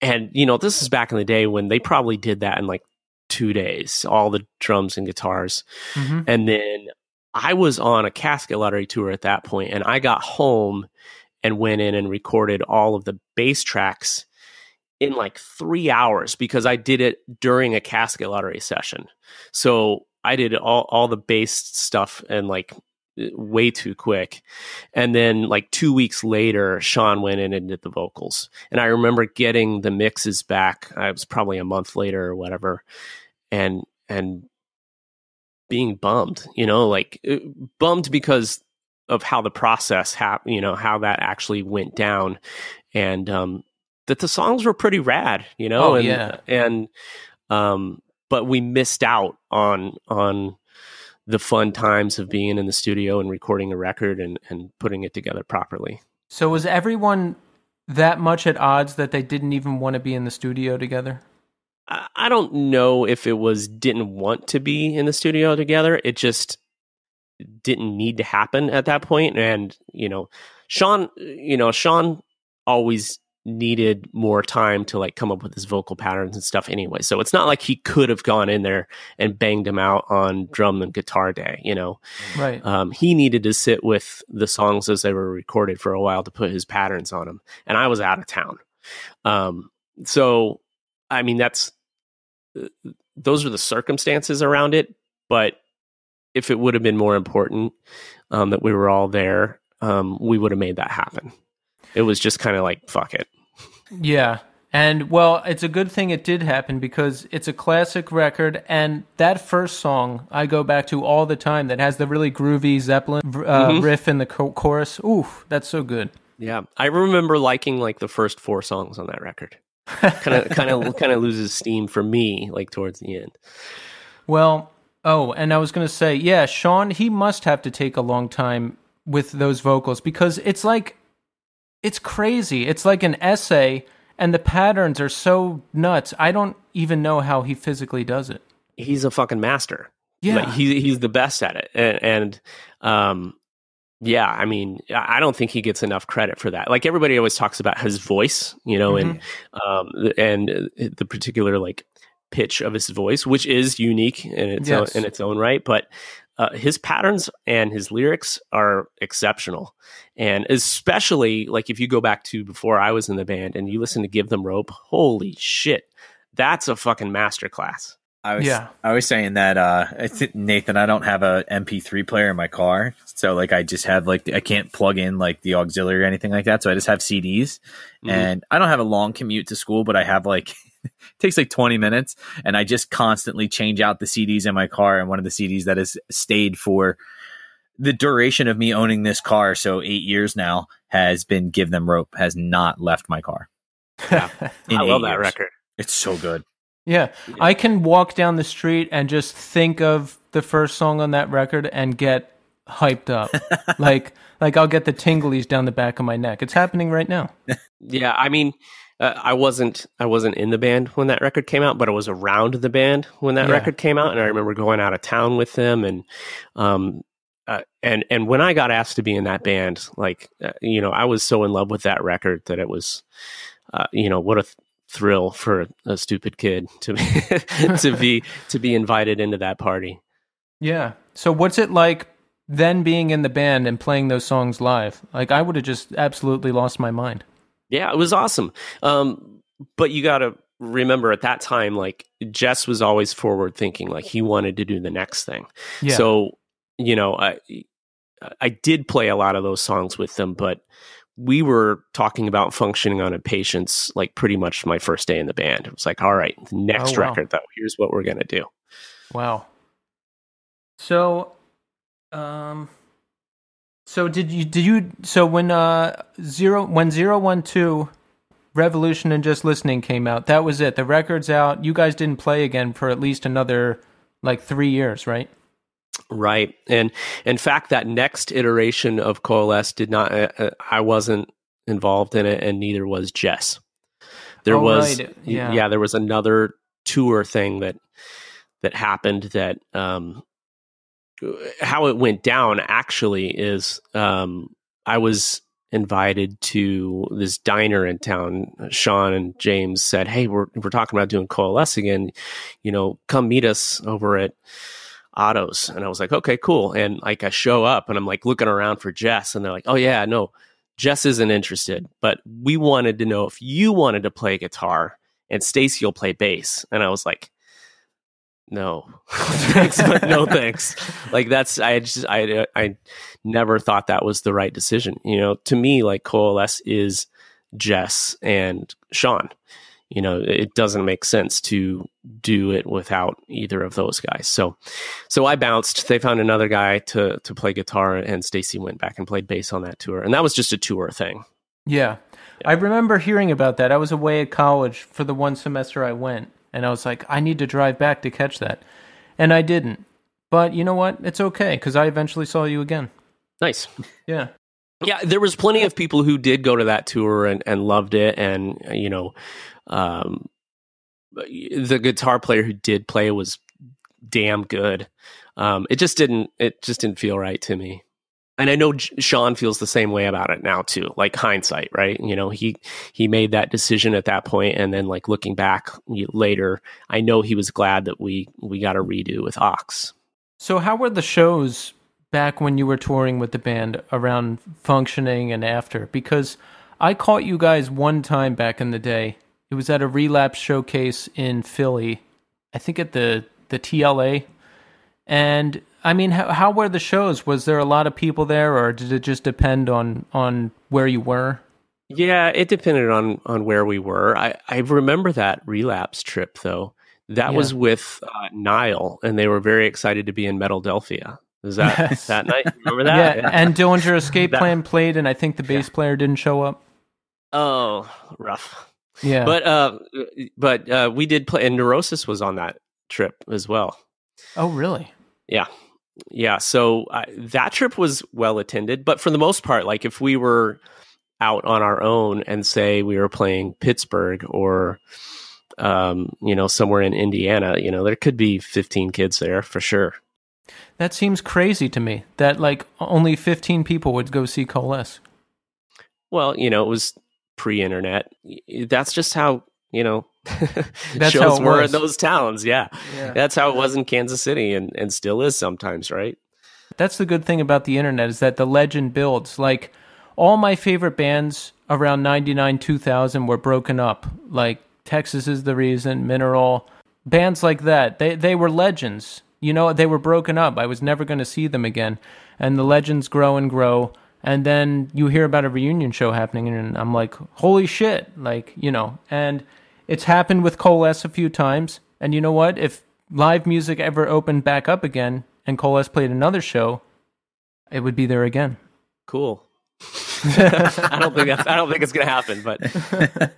and you know, this is back in the day when they probably did that in like two days, all the drums and guitars. Mm-hmm. and then I was on a casket lottery tour at that point, and I got home and went in and recorded all of the bass tracks in like three hours because I did it during a casket lottery session. So I did all, all the bass stuff and like way too quick. And then like two weeks later, Sean went in and did the vocals. And I remember getting the mixes back. I was probably a month later or whatever. And, and being bummed, you know, like uh, bummed because of how the process happened, you know, how that actually went down. And, um, that the songs were pretty rad, you know, Oh, and, yeah. and, um, but we missed out on, on, the fun times of being in the studio and recording a record and, and putting it together properly. So was everyone that much at odds that they didn't even want to be in the studio together? I, I don't know if it was didn't want to be in the studio together. It just didn't need to happen at that point. And, you know, Sean, you know, Sean always needed more time to like come up with his vocal patterns and stuff anyway. So it's not like he could have gone in there and banged him out on drum and guitar day, you know. Right. Um, he needed to sit with the songs as they were recorded for a while to put his patterns on them. And I was out of town. Um, so, I mean, that's uh, those are the circumstances around it. But if it would have been more important um, that we were all there, um, we would have made that happen. It was just kind of like, fuck it. Yeah. And well, it's a good thing it did happen because it's a classic record. And that first song I go back to all the time that has the really groovy Zeppelin uh, Mhm. riff in the cho- chorus. Ooh, that's so good. Yeah, I remember liking like the first four songs on that record. Kind of, (laughs) kind of, kind of loses steam for me like towards the end. Well, oh, and I was going to say, yeah, Sean, he must have to take a long time with those vocals because it's like, it's crazy. It's like an essay, and the patterns are so nuts. I don't even know how he physically does it. He's a fucking master. Yeah. Like, he, he's the best at it, and, and um, yeah, I mean, I don't think he gets enough credit for that. Like everybody always talks about his voice, you know, and um, and the particular like pitch of his voice, which is unique in its Yes. own, in its own right, but. Uh, his patterns and his lyrics are exceptional, and especially like if you go back to before I was in the band and you listen to "Give Them Rope," holy shit, that's a fucking masterclass. I was Yeah. I was saying that uh Nathan, I don't have a MP3 player in my car, so like I just have like I can't plug in like the auxiliary or anything like that, so I just have CDs, Mhm. and I don't have a long commute to school, but I have like it (laughs) (laughs) takes like 20 minutes, and I just constantly change out the CDs in my car, and one of the CDs that has stayed for the duration of me owning this car, so eight years now, has been "Give Them Rope," has not left my car. Yeah. (laughs) I love that years. record. It's so good. Yeah, I can walk down the street and just think of the first song on that record and get hyped up. (laughs) like like I'll get the tinglies down the back of my neck. It's happening right now. Yeah, I mean, uh, I wasn't I wasn't in the band when that record came out, but I was around the band when that Yeah. record came out, and I remember going out of town with them, and um, uh, and and when I got asked to be in that band, like uh, you know, I was so in love with that record that it was, uh, you know, what a th- thrill for a stupid kid to be (laughs) to be (laughs) to be invited into that party. Yeah. So what's it like then being in the band and playing those songs live? Like I would have just absolutely lost my mind. Yeah, it was awesome. Um, but you got to remember at that time, like Jes was always forward thinking, like he wanted to do the next thing. Yeah. So, you know, I I did play a lot of those songs with them, but we were talking about Functioning on Impatience like pretty much my first day in the band. It was like, all right, the next Oh, wow. record though, here's what we're gonna do. Wow. So, um, so did you did you so when uh zero when zero one two Revolution in Just Listening came out, that was it. The record's out. You guys didn't play again for at least another like three years, right? Right. And in fact, that next iteration of Coalesce did not, uh, uh, I wasn't involved in it, and neither was Jess. There Oh, was, right. Yeah. yeah. there was another tour thing that, that happened that, um, how it went down actually is, um, I was invited to this diner in town. Sean and James said, Hey, we're, we're talking about doing Coalesce again. You know, come meet us over at, autos. And I was like, okay, cool. And like I show up and I'm like looking around for Jes and they're like, oh yeah, no, Jes isn't interested, but we wanted to know if you wanted to play guitar and Stacy will play bass. And I was like, no, (laughs) thanks, but no thanks. Like that's I just I I never thought that was the right decision. You know, to me, like Coalesce is Jes and Sean. You know it doesn't make sense to do it without either of those guys. So so i bounced. They found another guy to to play guitar and stacy went back and played bass on that tour. And that was just a tour thing. Yeah. yeah. I remember hearing about that. I was away at college for the one semester i went and i was like i need to drive back to catch that and i didn't but you know what it's okay because i eventually saw you again nice yeah yeah, there was plenty of people who did go to that tour and, and loved it, and you know, um, the guitar player who did play was damn good. Um, it just didn't. It just didn't feel right to me. And I know Sean feels the same way about it now too. Like hindsight, right? You know, he he made that decision at that point, and then like looking back later, I know he was glad that we we got a redo with Ox. So, how were the shows back when you were touring with the band around functioning and after? Because I caught you guys one time back in the day. It was at a relapse showcase in Philly. I think at the the TLA. And I mean, how, how were the shows? Was there a lot of people there, or did it just depend on on where you were? Yeah, it depended on on where we were. I I remember that relapse trip though. That yeah. was with uh, Nile, and they were very excited to be in Metadelphia. Is that yes. that night? Remember (laughs) that? Yeah, and Dillinger Escape (laughs) Plan played, and I think the bass yeah. player didn't show up. Oh, rough. Yeah, but uh, but uh, we did play, and Neurosis was on that trip as well. Oh, really? Yeah, yeah. So uh, that trip was well attended, but for the most part, like if we were out on our own and say we were playing Pittsburgh or um, you know somewhere in Indiana, you know there could be fifteen kids there for sure. That seems crazy to me that like only 15 people would go see Coalesce. Well, you know, it was pre-internet. That's just how, you know, (laughs) That's shows how were in those towns. Yeah. yeah. That's how it was in Kansas City and, and still is sometimes, right? That's the good thing about the internet is that the legend builds. Like all my favorite bands around 99 2000 were broken up. Like Texas is the reason, Mineral, bands like that. They they were legends you know, they were broken up. I was never going to see them again. And the legends grow and grow. And then you hear about a reunion show happening, and I'm like, holy shit. Like, you know, and it's happened with Coalesce a few times. And you know what? If live music ever opened back up again and Coalesce played another show, it would be there again. Cool. (laughs) I don't think that's, I don't think it's going to happen, but,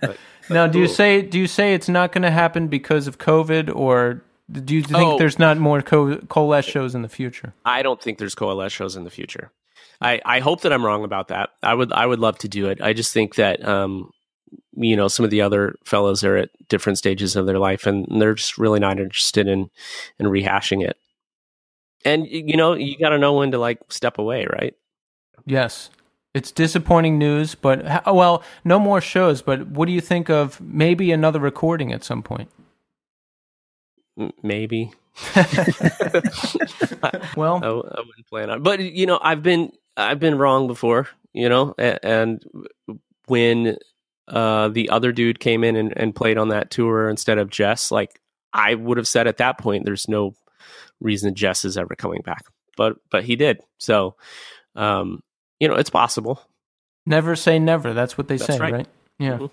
but (laughs) now, do cool. you say do you say it's not going to happen because of COVID, or do you think oh, there's not more co- coalesce shows in the future? I don't think there's coalesce shows in the future. I, I hope that I'm wrong about that. I would I would love to do it. I just think that um, you know some of the other fellows are at different stages of their life and they're just really not interested in in rehashing it. And you know you got to know when to like step away, right? Yes. It's disappointing news, but oh, well, no more shows. But what do you think of maybe another recording at some point? maybe. (laughs) (laughs) well, I, I, wouldn't plan on. But you know, I've been I've been wrong before. You know, and, when uh, the other dude came in and, and played on that tour instead of Jes, like I would have said at that point, there's no reason Jes is ever coming back. But but he did. So, um, you know, it's possible. Never say never. That's what they That's say, right? right? Yeah. Mm-hmm.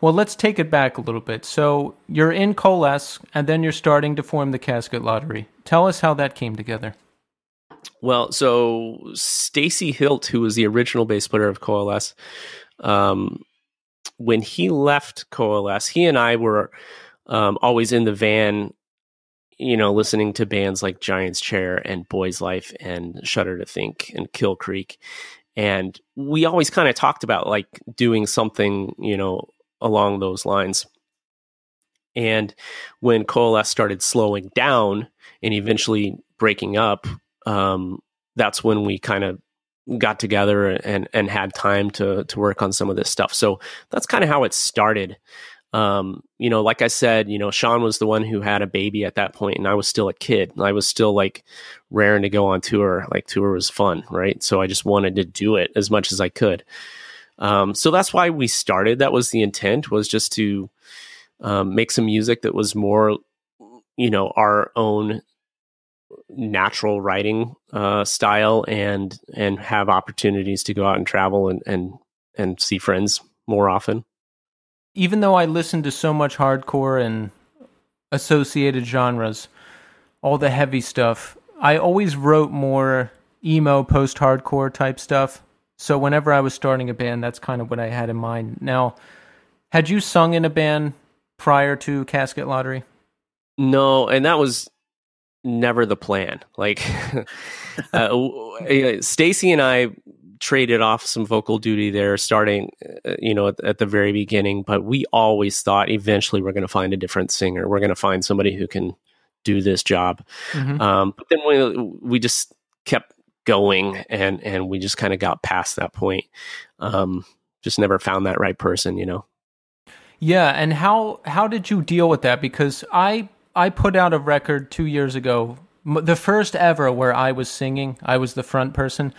Well, let's take it back a little bit. So you're in Coalesce, and then you're starting to form the Casket Lottery. Tell us how that came together. Well, so Stacy Hilt, who was the original bass player of Coalesce, um, when he left Coalesce, he and I were um, always in the van, you know, listening to bands like Giant's Chair and Boys Life and Shudder to Think and Kill Creek. And we always kind of talked about like doing something, you know, along those lines. And when Coalesce started slowing down and eventually breaking up, um, that's when we kind of got together and and had time to to work on some of this stuff. So that's kind of how it started. um, you know, like I said, you know, Sean was the one who had a baby at that point, and I was still a kid. I was still like raring to go on tour. Like tour was fun, right? So I just wanted to do it as much as I could. Um, so that's why we started. That was the intent was just to um, make some music that was more, you know, our own natural writing uh, style and and have opportunities to go out and travel and and and see friends more often. Even though I listen to so much hardcore and associated genres, all the heavy stuff, I always wrote more emo post hardcore type stuff. So whenever I was starting a band, that's kind of what I had in mind. Now, had you sung in a band prior to Casket Lottery? No, and that was never the plan. Like (laughs) uh, Stacy and I traded off some vocal duty there starting uh, you know at, at, the very beginning but we always thought eventually we're going to find a different singer. We're going to find somebody who can do this job. Mm-hmm. um, but then we, we just kept going and and we just kind of got past that point. Um, just never found that right person you know? Yeah and how how did you deal with that? Because i I put out a record two years ago, the first ever where I was singing. I was the front person,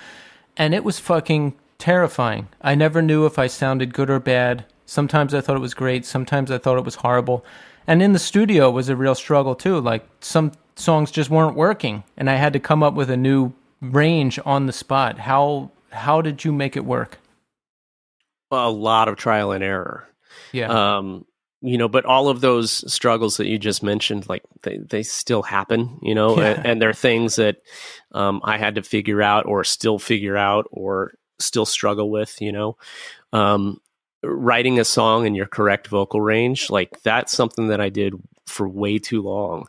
and it was fucking terrifying. I never knew if I sounded good or bad. Sometimes I thought it was great. Sometimes I thought it was horrible. And in the studio was a real struggle too. Like some songs just weren't working, and I had to come up with a new range on the spot. How how did you make it work? a lot of trial and error. Yeah. Um, you know but all of those struggles that you just mentioned like they, they still happen you know yeah. and, and they're things that um, i had to figure out or still figure out or still struggle with you know um, writing a song in your correct vocal range like that's something that i did for way too long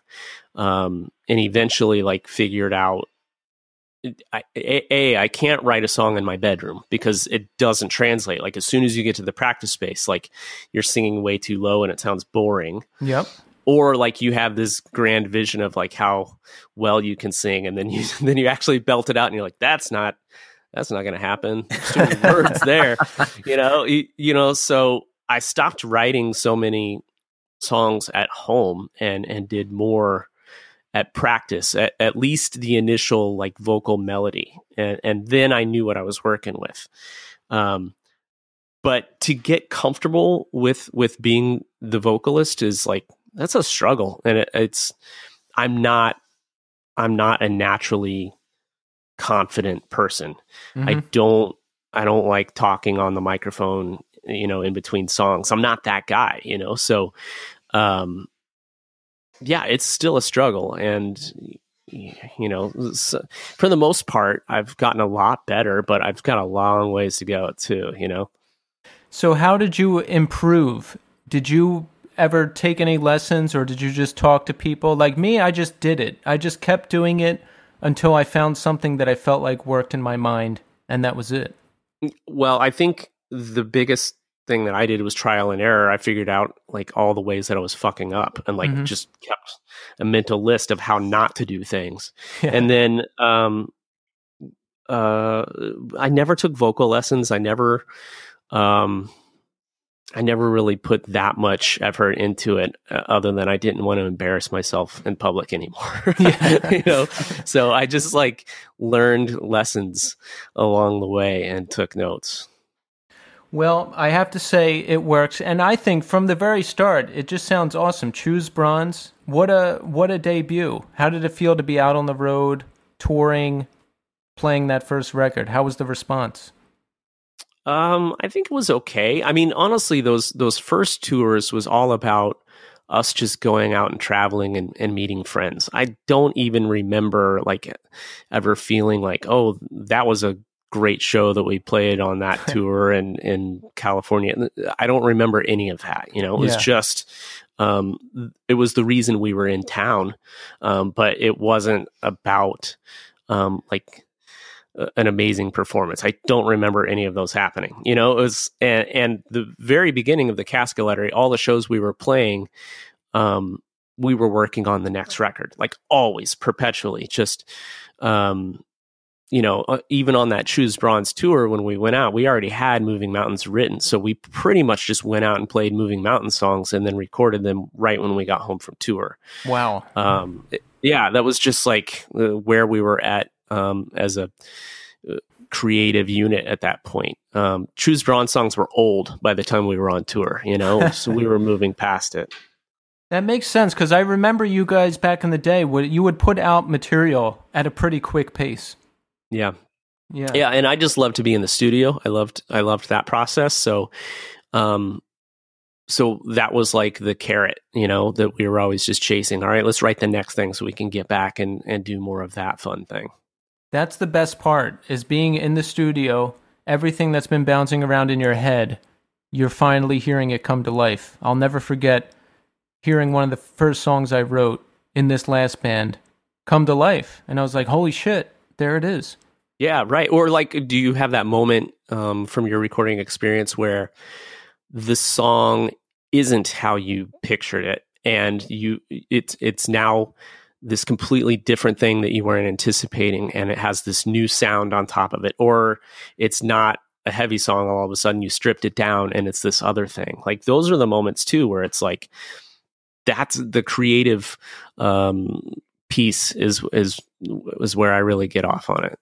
um, and eventually like figured out I, a, I can't write a song in my bedroom because it doesn't translate. Like as soon as you get to the practice space, like you're singing way too low and it sounds boring. Yep. Or like you have this grand vision of like how well you can sing, and then you (laughs) then you actually belt it out, and you're like, that's not that's not going to happen. There's too many words (laughs) there, you know. You, you know, so I stopped writing so many songs at home and and did more at practice, at, at least the initial like vocal melody, and, and then I knew what I was working with. Um, but to get comfortable with with being the vocalist is like that's a struggle, and it, it's I'm not I'm not a naturally confident person. Mm-hmm. I don't I don't like talking on the microphone, you know, in between songs. I'm not that guy, you know. So um yeah, it's still a struggle. And, you know, for the most part, I've gotten a lot better, but I've got a long ways to go too, you know? So, how did you improve? Did you ever take any lessons or did you just talk to people? Like me, I just did it. I just kept doing it until I found something that I felt like worked in my mind, and that was it. Well, I think the biggest thing that I did was trial and error. I figured out like all the ways that I was fucking up and like mm-hmm. just kept a mental list of how not to do things. Yeah. And then um uh I never took vocal lessons. I never um I never really put that much effort into it, uh, other than I didn't want to embarrass myself in public anymore. (laughs) you know, so I just like learned lessons along the way and took notes. Well, I have to say it works, and I think from the very start, it just sounds awesome. Choose Bronze. What a what a debut! How did it feel to be out on the road, touring, playing that first record? How was the response? Um, I think it was okay. I mean, honestly, those those first tours was all about us just going out and traveling and, and meeting friends. I don't even remember like ever feeling like, oh, that was a great show that we played on that (laughs) tour in in California. I don't remember any of that. You know, it was yeah. just um, it was the reason we were in town, um, but it wasn't about um, like an amazing performance. I don't remember any of those happening. You know, it was and, and the very beginning of the Casket Lottery, all the shows we were playing. Um, we were working on the next record, like always, perpetually, just um, you know, uh, even on that Choose Bronze tour when we went out, we already had Moving Mountains written. So we pretty much just went out and played Moving Mountain songs and then recorded them right when we got home from tour. Wow. Um, yeah, that was just like uh, where we were at um, as a uh, creative unit at that point. Um, Choose Bronze songs were old by the time we were on tour, you know, (laughs) so we were moving past it. That makes sense because I remember you guys back in the day. Would you would put out material at a pretty quick pace? Yeah. Yeah. Yeah, and I just love to be in the studio. I loved I loved that process. So um so that was like the carrot, you know, that we were always just chasing. All right, let's write the next thing so we can get back and and do more of that fun thing. That's the best part is being in the studio, everything that's been bouncing around in your head, you're finally hearing it come to life. I'll never forget hearing one of the first songs I wrote in this last band come to life. And I was like, holy shit, there it is. Yeah, right. Or like, do you have that moment um, from your recording experience where the song isn't how you pictured it, and you it's it's now this completely different thing that you weren't anticipating, and it has this new sound on top of it, or it's not a heavy song. All of a sudden, you stripped it down, and it's this other thing. Like those are the moments too, where it's like that's the creative um, piece is is is where I really get off on it.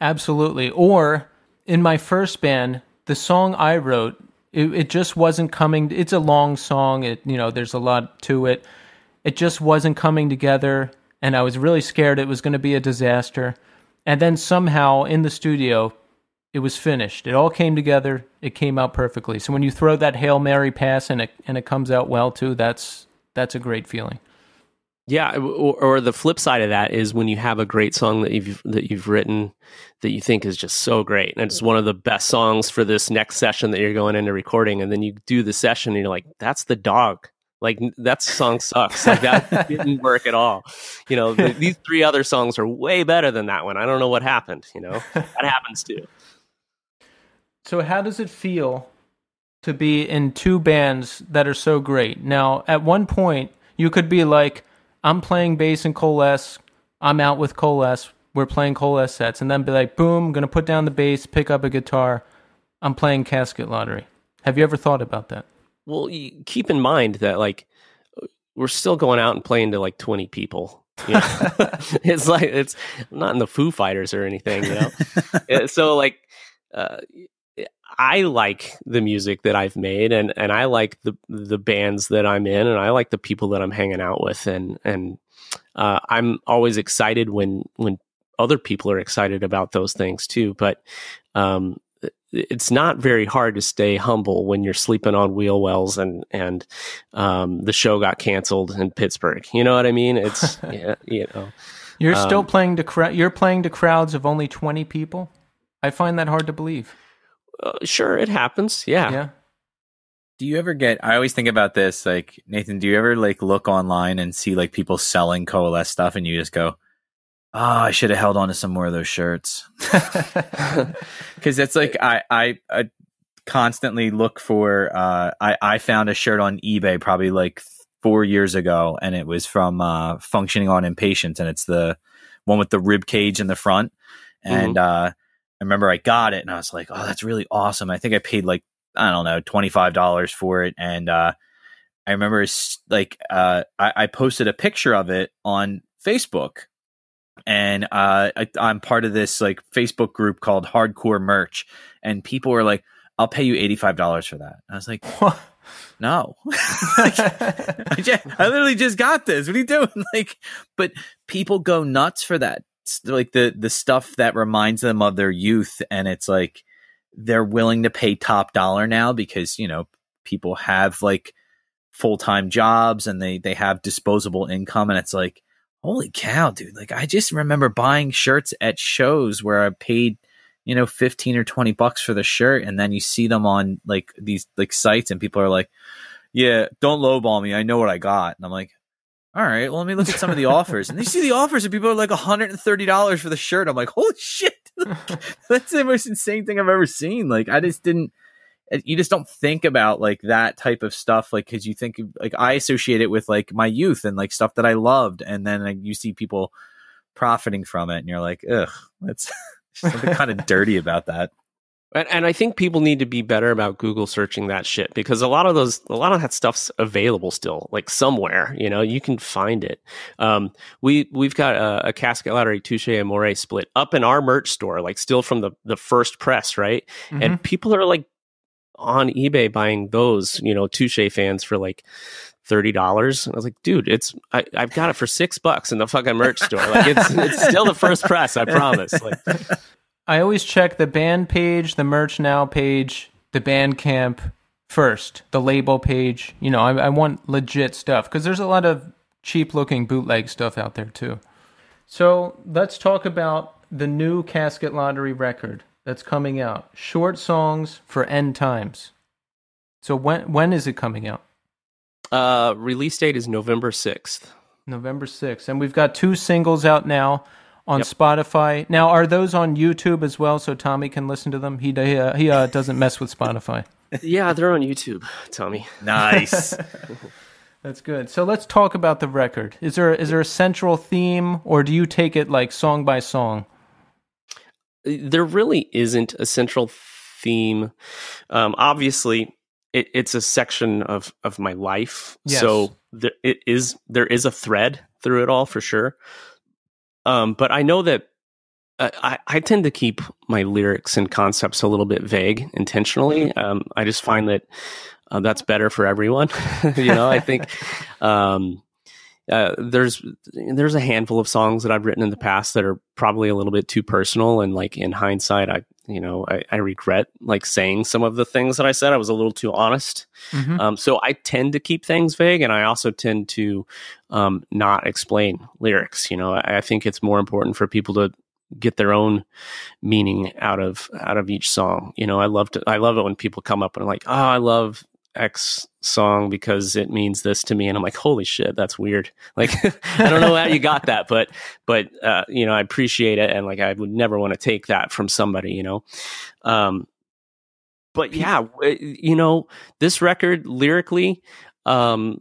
Absolutely. Or in my first band, the song I wrote, it, it just wasn't coming. It's a long song. It you know, there's a lot to it. It just wasn't coming together, and I was really scared it was going to be a disaster. And then somehow in the studio, it was finished. It all came together. It came out perfectly. So when you throw that hail mary pass and it and it comes out well too, that's that's a great feeling. Yeah, or, or, the flip side of that is when you have a great song that you've that you've written that you think is just so great, and it's one of the best songs for this next session that you're going into recording, and then you do the session, and you're like, "That's the dog." Like that song sucks. Like that (laughs) didn't work at all. You know, the, these three other songs are way better than that one. I don't know what happened. You know, (laughs) that happens too. So, how does it feel to be in two bands that are so great? Now, at one point, you could be like I'm playing bass in Coalesce. I'm out with Coalesce. We're playing Coalesce sets, and then be like, boom, I'm gonna put down the bass, pick up a guitar. I'm playing Casket Lottery. Have you ever thought about that? Well, keep in mind that like we're still going out and playing to like 20 people. You know? (laughs) (laughs) it's like it's not in the Foo Fighters or anything, you know. (laughs) so like, uh, I like the music that I've made and, and I like the the bands that I'm in and I like the people that I'm hanging out with and and uh, I'm always excited when when other people are excited about those things too. But um, it's not very hard to stay humble when you're sleeping on wheel wells and and um, the show got canceled in Pittsburgh. You know what I mean? It's (laughs) yeah, you know. You're still um, playing to you're playing to crowds of only 20 people. I find that hard to believe uh, sure, it happens. Yeah. Yeah. Do you ever get? I always think about this. Like Nathan, do you ever like look online and see like people selling Coalesce stuff, and you just go, "Oh, I should have held on to some more of those shirts." (laughs) (laughs) Because it's like I, I I constantly look for. Uh, I I found a shirt on eBay probably like four years ago, and it was from uh, Functioning on Impatience, and it's the one with the rib cage in the front, and. Mm-hmm. uh I remember I got it and I was like, oh, that's really awesome. I think I paid like, I don't know, $25 for it. And, uh, I remember like, uh, I, I posted a picture of it on Facebook and, uh, I, I'm part of this like Facebook group called hardcore merch and people were like, I'll pay you $85 for that. I was like, what? no, (laughs) I, (laughs) just, I literally just got this. What are you doing? (laughs) Like, but people go nuts for that like the the stuff that reminds them of their youth and it's like they're willing to pay top dollar now because you know people have like full-time jobs and they they have disposable income and it's like holy cow dude like i just remember buying shirts at shows where i paid you know 15 or 20 bucks for the shirt and then you see them on like these like sites and people are like yeah don't lowball me i know what i got and i'm like all right, well, let me look at some of the offers. And you see the offers, and people are like $130 for the shirt. I'm like, holy shit. (laughs) That's the most insane thing I've ever seen. Like, I just didn't, eh, you just don't think about like that type of stuff. Like, cause you think, like, I associate it with like my youth and like stuff that I loved. And then like, you see people profiting from it, and you're like, ugh, that's, (laughs) Something kind of dirty about that. And, and I think people need to be better about Google searching that shit because a lot of those, a lot of that stuff's available still, like somewhere. You know, you can find it. Um, we we've got a, a casket lottery Touché Amoré split up in our merch store, like still from the the first press, right? Mhm. And people are like on eBay buying those, you know, Touché fans for like thirty dollars. I was like, dude, it's I, I've got it for six bucks in the fucking merch store. Like it's it's still the first press, I promise. Like I always check the band page, the MerchNow page, the Bandcamp first, the label page. You know, I, I want legit stuff because there's a lot of cheap looking bootleg stuff out there too. So let's talk about the new Casket Lottery record that's coming out. Short songs for end times. So when when is it coming out? uh release date is November sixth. November 6th. And we've got two singles out now on Spotify. Now, are those on YouTube as well so Tommy can listen to them? He, he, uh, he uh, doesn't mess with Spotify. (laughs) yeah, they're on YouTube, Tommy. Nice. (laughs) That's good. So let's talk about the record. Is there is there a central theme or do you take it like song by song? there really isn't a central theme. Um, obviously, it, it's a section of of my life, Yes. so there, it is there is a thread through it all for sure. Um, but I know that uh, I, I tend to keep my lyrics and concepts a little bit vague intentionally. Um, I just find that uh, that's better for everyone. (laughs) you know, I think (laughs) um, uh, there's there's a handful of songs that I've written in the past that are probably a little bit too personal, and like in hindsight, I you know I, I regret like saying some of the things that I said. I was a little too honest. Mhm. Um, so I tend to keep things vague, and I also tend to um, not explain lyrics. You know, I, I think it's more important for people to get their own meaning out of out of each song. You know, I love to I love it when people come up and are like, "Oh, I love X song because it means this to me," and I'm like, "Holy shit, that's weird!" Like, (laughs) I don't know how you got that, but but uh, you know, I appreciate it, and like, I would never want to take that from somebody. You know, um, but yeah, you know, this record lyrically. Um,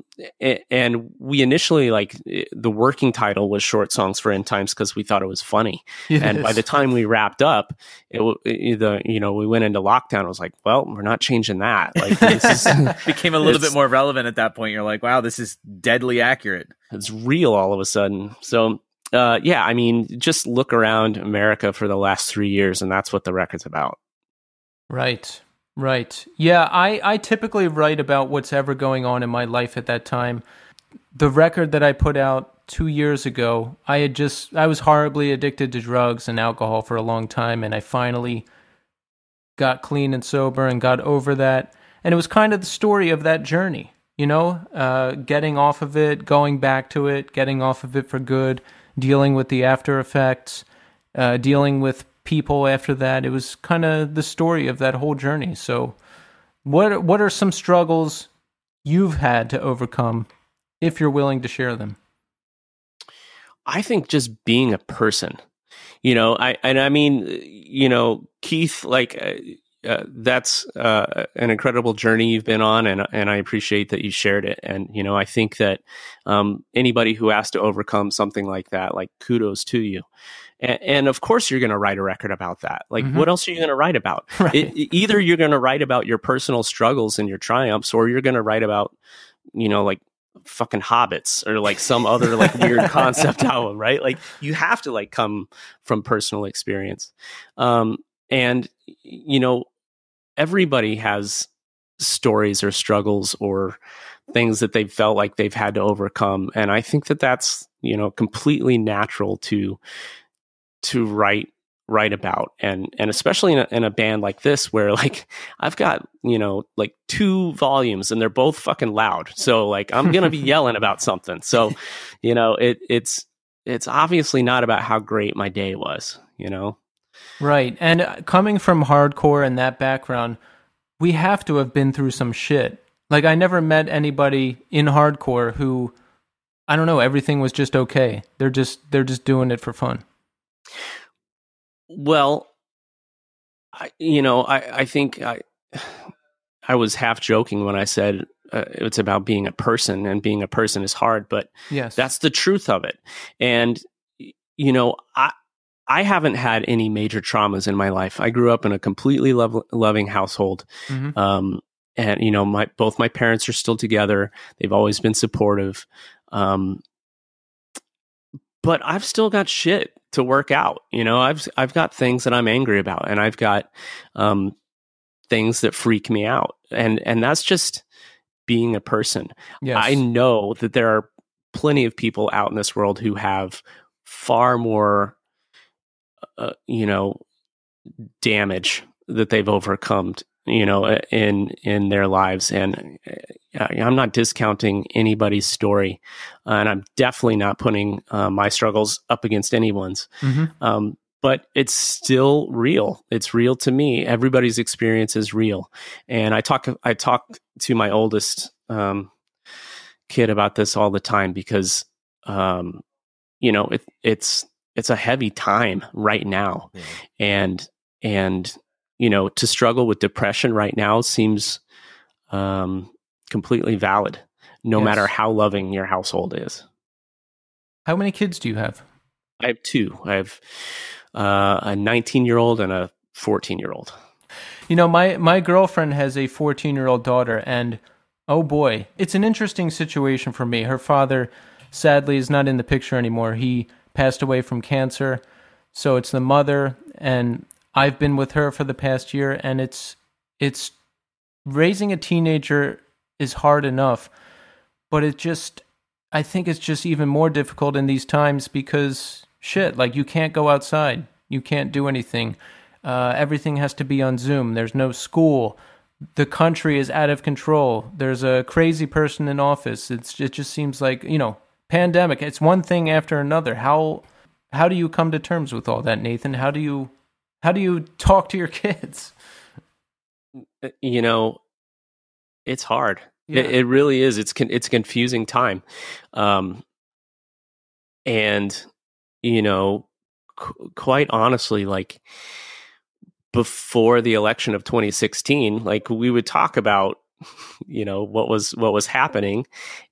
and we initially like eh, the working title was short songs for end times because we thought it was funny and by the time we wrapped up, it, w- it the you know we went into lockdown. I was like, well, we're not changing that. Like this is (laughs) Became a little bit more relevant at that point. You're like, wow, this is deadly accurate. it's real all of a sudden. So uh, yeah, I mean, just look around America for the last three years, and that's what the record's about. Right. Right. Yeah, I, I typically write about what's ever going on in my life at that time. The record that I put out two years ago, I had just I was horribly addicted to drugs and alcohol for a long time and I finally got clean and sober and got over that. And it was kind of the story of that journey, you know, uh, getting off of it, going back to it, getting off of it for good, dealing with the after effects, uh, dealing with people after that. It was kind of the story of that whole journey. So, what what are some struggles you've had to overcome, if you're willing to share them? I think just being a person, you know, I and I mean, you know, Keith, like uh, uh, that's uh, an incredible journey you've been on, and and I appreciate that you shared it. And you know, I think that um, anybody who has to overcome something like that, like kudos to you. And, and of course, you're going to write a record about that. Like, Mhm. what else are you going to write about? (laughs) Right. It- either you're going to write about your personal struggles and your triumphs, or you're going to write about, you know, like fucking hobbits or like some other like weird (laughs) concept album, right? Like you have to like come from personal experience. Um, and you know, everybody has stories or struggles or things that they've felt like they've had to overcome. And I think that that's, you know, completely natural to, to write write about and and especially in a, in a band like this where (laughs) like i've got you know like two volumes and they're both fucking loud so like i'm gonna be (laughs) yelling about something so you know it it's it's obviously not about how great my day was you know Right. And uh, coming from hardcore and that background, we have to have been through some shit. Like, I never met anybody in hardcore who, I don't know, everything was just okay. They're just they're just doing it for fun. Well, I, you know, I, I think I, (sighs) I was half joking when I said uh, it's about being a person, and being a person is hard, but Yes. that's the truth of it. And you know, I I haven't had any major traumas in my life. I grew up in a completely love, loving household. Mm-hmm. Um, and you know, my both my parents are still together. They've always been supportive. Um, but I've still got shit to work out. You know, I've I've got things that I'm angry about, and I've got um, things that freak me out, and and that's just being a person. Yes. I know that there are plenty of people out in this world who have far more, uh, you know, damage that they've overcome you know in in their lives. And uh, i'm not discounting anybody's story. Uh, and i'm definitely not putting uh, my struggles up against anyone's. Mm-hmm. um, but it's still real. It's real to me. Everybody's experience is real. And i talk i talk to my oldest um, kid about this all the time because um, you know it, it's it's a heavy time right now. Yeah. and and you know, to struggle with depression right now seems um, completely valid, no yes. matter how loving your household is. How many kids do you have? I have two. I have uh, a 19 year old and a 14 year old. You know, my, my girlfriend has a 14 year old daughter, and oh boy, it's an interesting situation for me. Her father, sadly, is not in the picture anymore. He passed away from cancer. So it's the mother, and I've been with her for the past year, and it's it's raising a teenager is hard enough, but it just I think it's just even more difficult in these times because shit, like you can't go outside, you can't do anything. Uh, everything has to be on Zoom. There's no school. The country is out of control. There's a crazy person in office. It's it just seems like you know pandemic. It's one thing after another. How how do you come to terms with all that, Nathan? How do you how do you talk to your kids? Uh, you know, it's hard. Yeah. It, it, really is. It's con- it's confusing time, um, and you know, qu- quite honestly, like before the election of 2016, like we would talk about, you know, what was what was happening,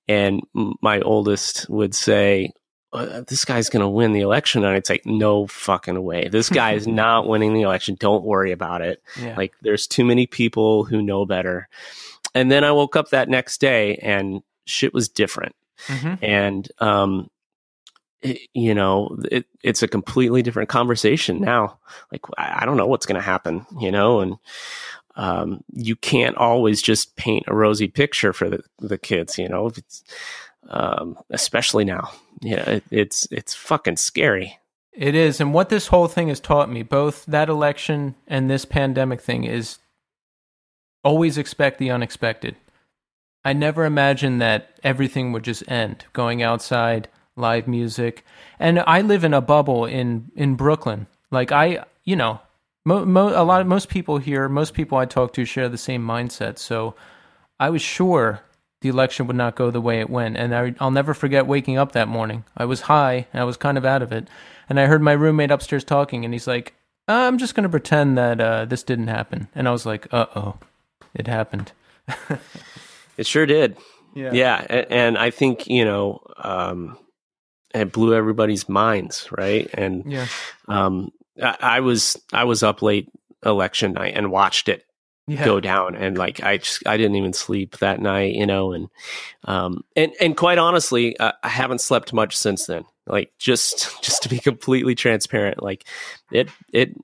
and my oldest would say, uh, this guy's going to win the election. And I'd say, no fucking way. This guy is (laughs) not winning the election. Don't worry about it. Yeah. Like, there's too many people who know better. And then I woke up that next day and shit was different. Mm-hmm. And, um, it, you know, it, it's a completely different conversation now. Like, I, I don't know what's going to happen, you know, and, um, you can't always just paint a rosy picture for the, the kids, you know, it's, um, especially now. Yeah, it, it's it's fucking scary. It is, and what this whole thing has taught me, both that election and this pandemic thing, is always expect the unexpected. I never imagined that everything would just end. Going outside, live music, and I live in a bubble in in Brooklyn. Like I, you know, mo- mo- a lot of most people here, most people I talk to share the same mindset. So I was sure the election would not go the way it went. And I, will never forget waking up that morning. I was high and I was kind of out of it. And I heard my roommate upstairs talking, and he's like, I'm just going to pretend that uh, this didn't happen. And I was like, uh oh, it happened. (laughs) it sure did. Yeah. Yeah. And, and I think, you know, um, it blew everybody's minds, right? And yeah. um, I, I was I was up late election night and watched it yeah. go down and like i just i didn't even sleep that night you know and um and and quite honestly uh, i haven't slept much since then. Like just (laughs) just to be completely transparent like it it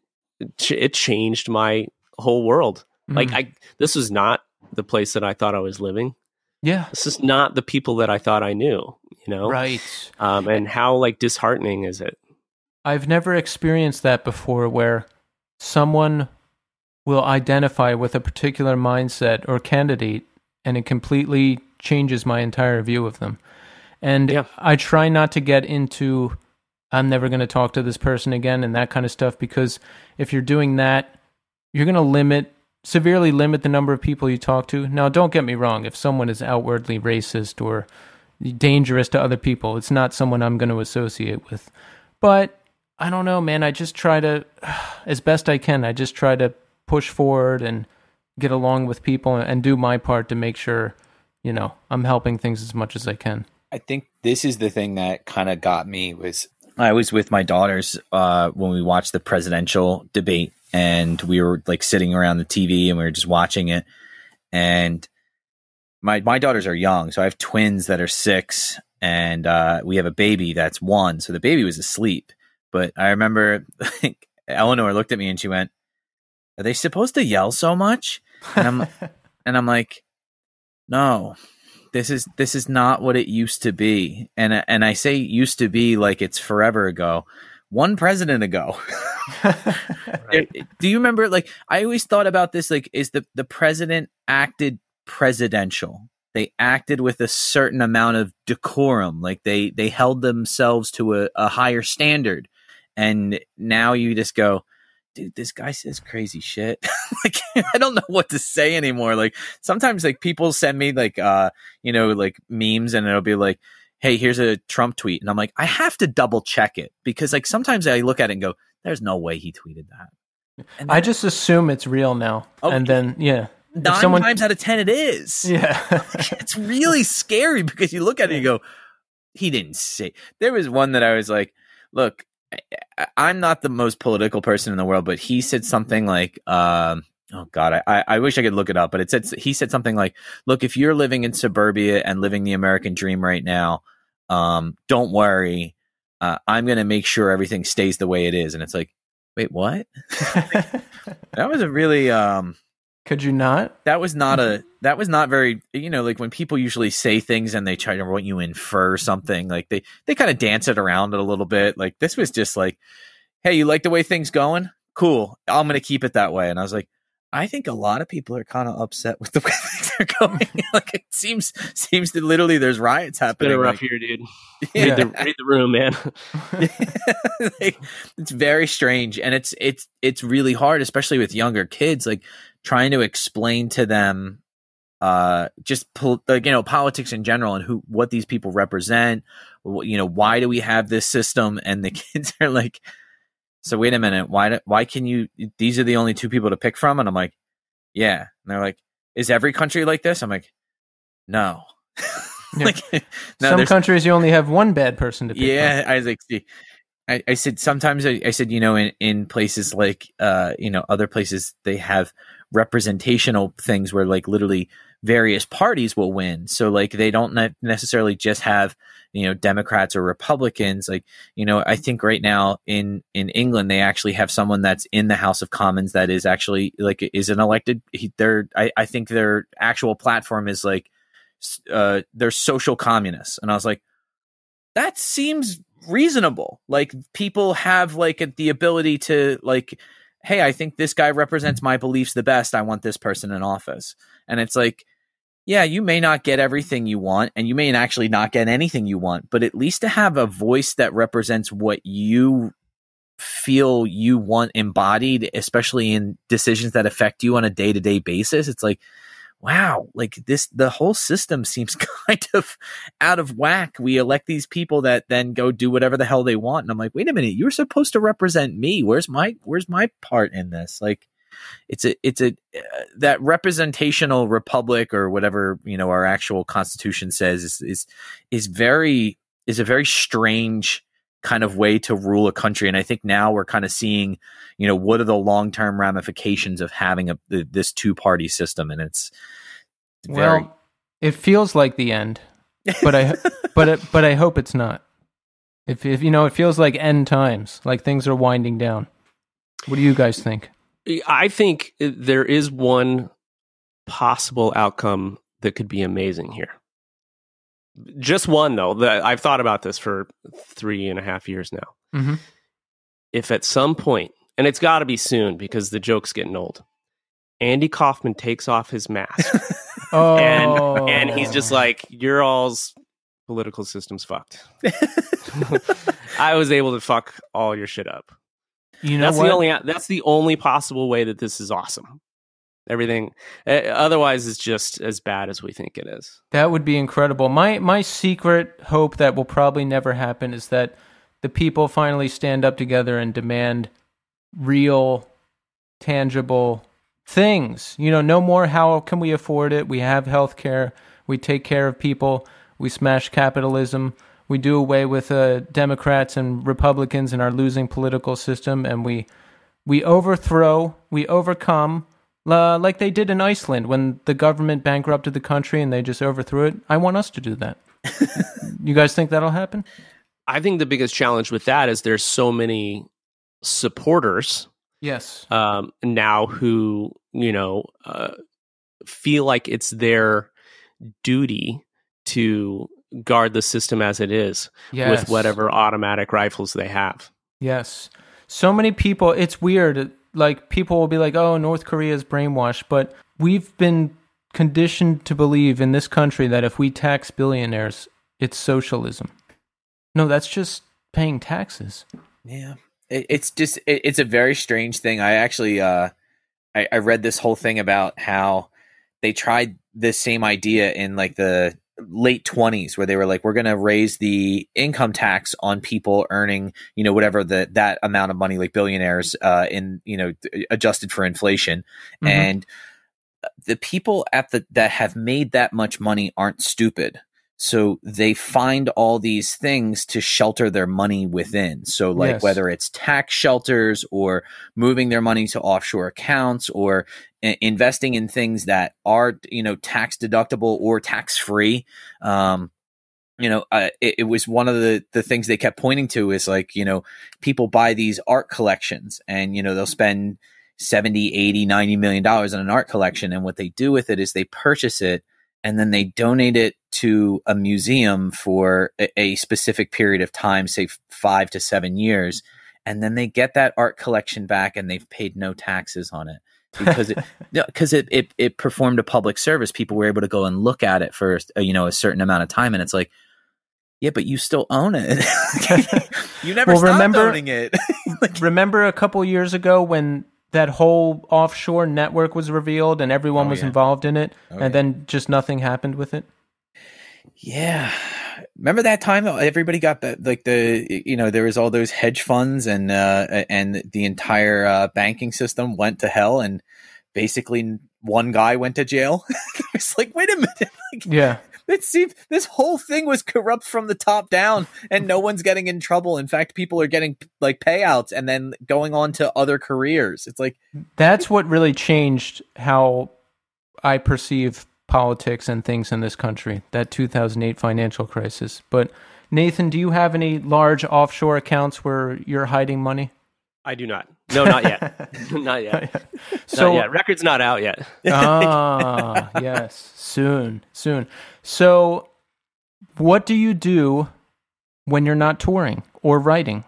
it changed my whole world. Mm. like i this was not the place that i thought i was living. Yeah. This is not the people that i thought i knew you know? Right. Um and how like disheartening is it? I've never experienced that before where someone will identify with a particular mindset or candidate and it completely changes my entire view of them. And yeah. I try not to get into I'm never going to talk to this person again and that kind of stuff because if you're doing that, you're going to limit severely limit the number of people you talk to. Now, don't get me wrong, if someone is outwardly racist or dangerous to other people, it's not someone I'm going to associate with. But I don't know, man, I just try to (sighs) as best I can, I just try to push forward and get along with people and do my part to make sure, you know, I'm helping things as much as I can. I think this is the thing that kind of got me was I was with my daughters uh, when we watched the presidential debate, and we were like sitting around the TV and we were just watching it. And my my daughters are young, so I have twins that are six, and uh, we have a baby that's one. So the baby was asleep, but I remember (laughs) like, Eleanor looked at me and she went, "Are they supposed to yell so much?" And I'm (laughs) and I'm like, "No, this is this is not what it used to be." And and I say used to be like it's forever ago. One president ago. (laughs) right. Do you remember like I always thought about this like is the the president acted presidential. They acted with a certain amount of decorum, like they they held themselves to a, a higher standard. And now you just go, dude, this guy says crazy shit. (laughs) like I don't know what to say anymore. Like sometimes like people send me like uh, you know, like memes and it'll be like, hey, here's a Trump tweet. And I'm like, I have to double check it because like sometimes I look at it and go, there's no way he tweeted that. I just assume it's real now. Oh, and then yeah. Nine someone, times out of ten it is. (laughs) Yeah. (laughs) it's really scary because you look at it and you go, he didn't say there was one that I was like, look, I'm not the most political person in the world, but he said something like, um, oh God, I, I wish I could look it up, but it said he said something like, "Look, if you're living in suburbia and living the American dream right now, um, don't worry, uh, I'm going to make sure everything stays the way it is." And it's like, wait, what? (laughs) that was a really um, could you not? That was not a mm-hmm. that was not very you know like when people usually say things and they try to want you infer something like they they kind of dance it around it a little bit like this was just like hey you like the way things going cool I'm gonna keep it that way and I was like I think a lot of people are kind of upset with the (laughs) way things are going. (laughs) (laughs) like it seems seems that literally there's riots happening. It's been a rough like, year, dude. Yeah. Read, the, read the room, man. like, it's very strange, and it's it's it's really hard, especially with younger kids. Like trying to explain to them uh just pol- like you know politics in general and who what these people represent you know why do we have this system? And the (laughs) kids are like so wait a minute why why can you these are the only two people to pick from? And i'm like yeah. And they're like is every country like this? I'm like no. (laughs) Like no, some countries you only have one bad person to pick yeah from. i was like see I, I said sometimes I, I, said you know in, in places like uh you know other places they have representational things where like literally various parties will win. So like they don't ne- necessarily just have you know Democrats or Republicans. Like you know I think right now in in England they actually have someone that's in the House of Commons that is actually like is an elected. He, their I, I think their actual platform is like uh they're social communists, and I was like that seems reasonable. Like people have like the ability to like hey, I think this guy represents my beliefs the best. I want this person in office. And it's like, yeah, you may not get everything you want and you may actually not get anything you want, but at least to have a voice that represents what you feel you want embodied, especially in decisions that affect you on a day to day basis, it's like, wow, like this, the whole system seems (laughs) kind of out of whack. We elect these people that then go do whatever the hell they want. And I'm like, wait a minute, you're supposed to represent me. Where's my, where's my part in this? Like, it's a, it's a, uh, that representational republic or whatever, you know, our actual constitution says is, is, is very, is a very strange, kind of way to rule a country. And I think now we're kind of seeing, you know, what are the long term ramifications of having a this two party system, and it's, it's very... well, it feels like the end, but I (laughs) but it, but I hope it's not. If if you know, it feels like end times, like things are winding down. What do you guys think? I think there is one possible outcome that could be amazing here. Just one though. The, I've thought about this for three and a half years now. Mm-hmm. If at some point, and it's got to be soon because the joke's getting old. Andy Kaufman takes off his mask, oh. (laughs) and and he's just like, "You're all's political system's fucked." (laughs) I was able to fuck all your shit up. You know, that's what? the only that's the only possible way that this is awesome. Everything otherwise is just as bad as we think it is. That would be incredible. My my secret hope that will probably never happen is that the people finally stand up together and demand real tangible things. You know, no more how can we afford it? We have health care. We take care of people. We smash capitalism. we do away with uh, Democrats and Republicans in our losing political system, and we we overthrow, we overcome, uh, like they did in Iceland when the government bankrupted the country and they just overthrew it. I want us to do that. (laughs) you guys think that'll happen? I think the biggest challenge with that is there's so many supporters Yes. um, now who you know uh, feel like it's their duty to guard the system as it is Yes. with whatever automatic rifles they have. Yes. So many people, it's weird. Like, people will be like, oh, North Korea is brainwashed. But we've been conditioned to believe in this country that if we tax billionaires, it's socialism. No, that's just paying taxes. Yeah, it, it's just it, it's a very strange thing. I actually uh, I, I read this whole thing about how they tried this same idea in like the late 20s where they were like we're going to raise the income tax on people earning you know whatever the that amount of money like billionaires uh in you know th- adjusted for inflation Mhm. and the people at the that have made that much money aren't stupid so they find all these things to shelter their money within so like Yes. whether it's tax shelters or moving their money to offshore accounts or i- investing in things that are you know tax deductible or tax free um you know uh, it, it was one of the the things they kept pointing to is like you know people buy these art collections and you know they'll spend 70 80 90 million dollars on an art collection and what they do with it is they purchase it and then they donate it to a museum for a, a specific period of time say 5 to 7 years and then they get that art collection back and they've paid no taxes on it because it (laughs) because it, it it performed a public service people were able to go and look at it for uh, you know a certain amount of time and it's like yeah but you still own it (laughs) you never Well, stopped remember- owning it (laughs) Like, Remember a couple years ago when that whole offshore network was revealed and everyone Oh, was yeah. involved in it, Oh, and yeah. then just nothing happened with it? Yeah. Remember that time everybody got the, like the you know there was all those hedge funds and uh and the entire uh, banking system went to hell and basically one guy went to jail. (laughs) it's like wait a minute (laughs) like Yeah. it seems this whole thing was corrupt from the top down and no one's getting in trouble. In fact, people are getting like payouts and then going on to other careers. It's like That's what really changed how I perceive politics and things in this country, that 2008 financial crisis. But Nathan, do you have any large offshore accounts where you're hiding money? I do not. No, not yet. (laughs) not yet. So not yet. Record's not out yet. ah, (laughs) yes, soon, soon. So, what do you do when you're not touring or writing?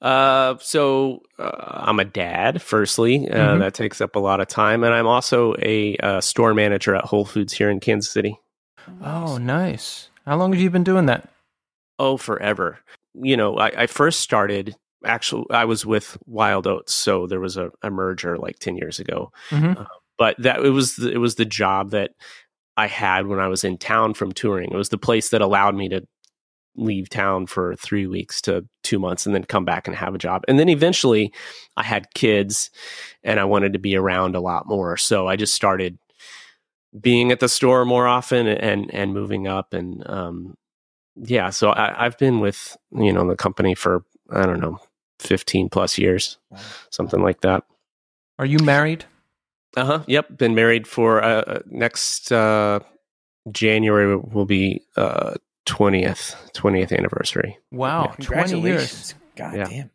Uh, so uh, I'm a dad. Firstly, uh, Mhm. that takes up a lot of time, and I'm also a uh, store manager at Whole Foods here in Kansas City. Oh, nice. How long have you been doing that? Oh, forever. You know, I, I first started. Actually, I was with Wild Oats, so there was a, a merger like ten years ago. Mhm. But that it was the, it was the job that I had when I was in town from touring. It was the place that allowed me to leave town for three weeks to two months and then come back and have a job. And then eventually I had kids and I wanted to be around a lot more. So I just started being at the store more often and, and moving up. And, um, yeah, so I, I've been with, you know, the company for, I don't know, 15 plus years, something like that. Are you married? Uh huh. Yep. Been married for uh, uh, next uh, January will be uh, twentieth twentieth anniversary. Wow, 20 years. God Yeah. damn.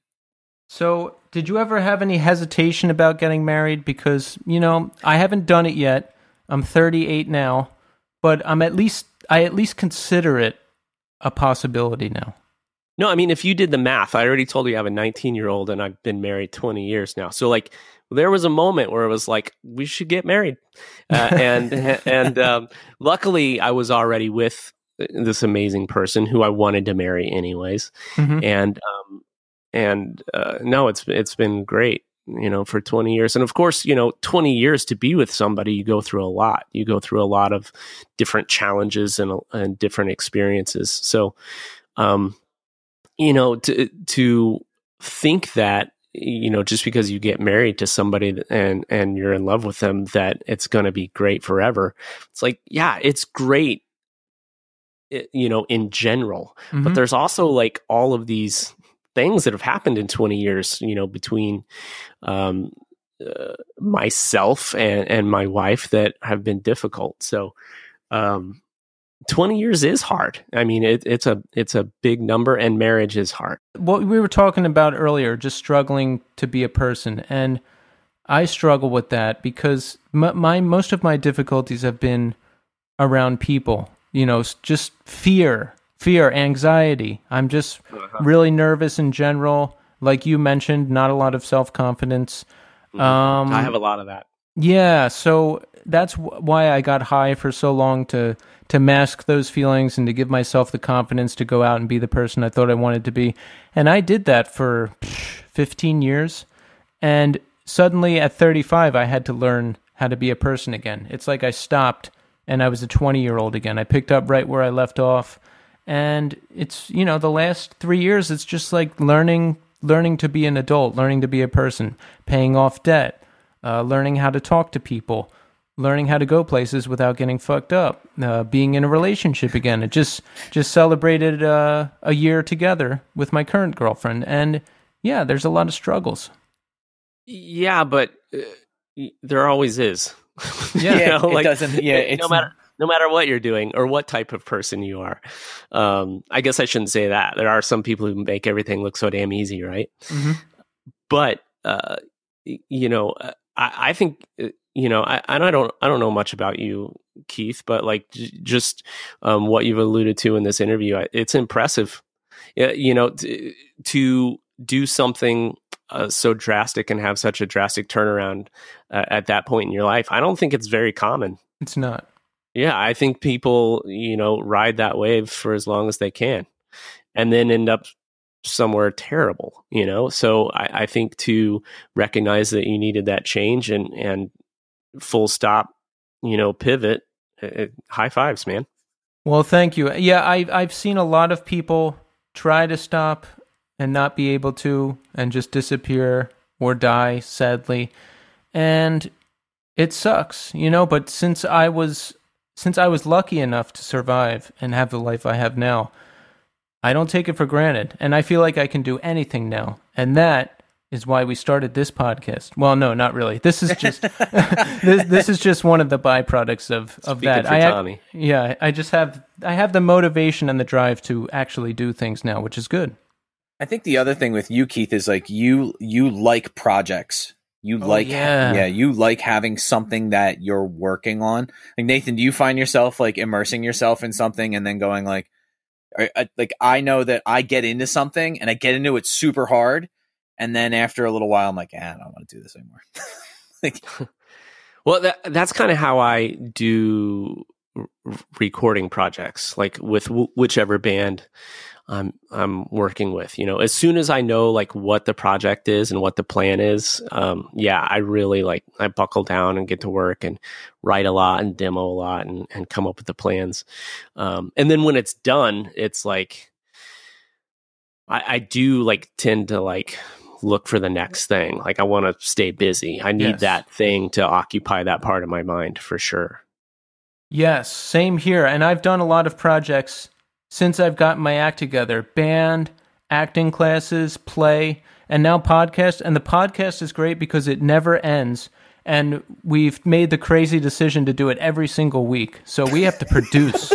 So, did you ever have any hesitation about getting married? Because, you know, I haven't done it yet. I'm 38 now, but I'm at least, I at least consider it a possibility now. No, I mean if you did the math, I already told you I have a 19 year old and I've been married 20 years now. So like there was a moment where it was like we should get married, uh, and (laughs) and um, luckily I was already with this amazing person who I wanted to marry anyways. Mhm. and um and uh no it's it's been great you know for 20 years and of course you know 20 years to be with somebody you go through a lot you go through a lot of different challenges and and different experiences so um you know to to think that you know just because you get married to somebody and and you're in love with them that it's going to be great forever it's like yeah it's great you know, in general. Mhm. But there's also like all of these things that have happened in 20 years, you know, between um, uh, myself and, and my wife that have been difficult. So, um, 20 years is hard. I mean, it, it's a it's a big number, and marriage is hard. what we were talking about earlier, just struggling to be a person, and I struggle with that because my, my most of my difficulties have been around people. You know, just fear, fear, anxiety. I'm just really nervous in general. Like you mentioned, not a lot of self confidence. Um, I have a lot of that. yeah, so that's wh- why I got high for so long to to mask those feelings and to give myself the confidence to go out and be the person I thought I wanted to be. And I did that for pff, 15 years. And suddenly at 35 I had to learn how to be a person again. It's like I stopped and I was a 20-year-old again. I picked up right where I left off. And it's, you know, the last 3 years it's just like learning learning to be an adult, learning to be a person, paying off debt, uh, learning how to talk to people, learning how to go places without getting fucked up, uh, being in a relationship again. It just just celebrated uh, a year together with my current girlfriend, and yeah, there's a lot of struggles. Yeah, but uh, there always is. (laughs) Yeah, You know, it doesn't. Yeah, no matter no matter what you're doing or what type of person you are. Um, I guess I shouldn't say that. There are some people who make everything look so damn easy, right? Mhm. But uh, you know, uh, I, I think uh, you know, I, I don't I don't know much about you, Keith, but like j- just um, what you've alluded to in this interview, I- it's impressive. Yeah, you know, to do something uh, so drastic and have such a drastic turnaround uh, at that point in your life, I don't think it's very common. It's not. Yeah, I think people, you know, ride that wave for as long as they can and then end up somewhere terrible, you know? So I, I think to recognize that you needed that change and, and full stop, you know, pivot, uh, high fives, man. Well, thank you. Yeah, I I've seen a lot of people try to stop and not be able to and just disappear or die sadly. And it sucks, you know, but since I was since I was lucky enough to survive and have the life I have now, I don't take it for granted and I feel like I can do anything now. And that is why we started this podcast. Well, no, not really. This is just (laughs) (laughs) this this is just one of the byproducts of of Speaking that. for I, Tommy. yeah, I just have I have the motivation and the drive to actually do things now, which is good. I think the other thing with you, Keith, is like you you like projects. You Oh, like yeah. yeah, you like having something that you're working on. Like Nathan, do you find yourself like immersing yourself in something and then going like, I, like I know that I get into something and I get into it super hard, and then after a little while, I'm like, ah, I don't want to do this anymore. (laughs) like, (laughs) Well, that, that's kind of how I do r- recording projects, like with w- whichever band I'm I'm working with. You know, as soon as I know like what the project is and what the plan is, um, yeah, I really like I buckle down and get to work and write a lot and demo a lot and and come up with the plans. Um, and then when it's done, it's like I, I do like tend to like look for the next thing. Like I want to stay busy. I need Yes. that thing to occupy that part of my mind for sure. Yes, same here. And I've done a lot of projects since I've gotten my act together band, acting classes, play, and now podcast. And the podcast is great because it never ends. And we've made the crazy decision to do it every single week. So we have to produce.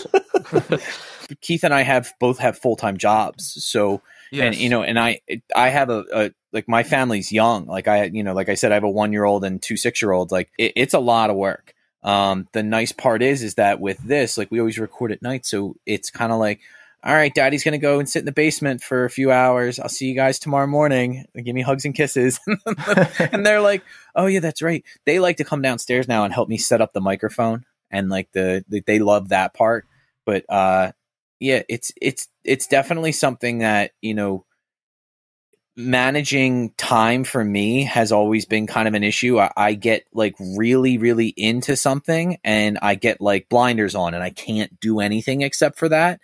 (laughs) Keith and I have both have full time jobs, so and you know, and I I have a, a like my family's young. Like I you know, like I said, I have a one year old and two six year olds. Like it, it's a lot of work. Um, the nice part is is that with this, like we always record at night, so it's kind of like. All right, Daddy's gonna go and sit in the basement for a few hours. I'll see you guys tomorrow morning. Give me hugs and kisses. (laughs) and they're like, "Oh yeah, that's right." They like to come downstairs now and help me set up the microphone, and like the, the they love that part. But uh, yeah, it's it's it's definitely something that you know managing time for me has always been kind of an issue. I, I get like really, really into something and I get like blinders on and I can't do anything except for that.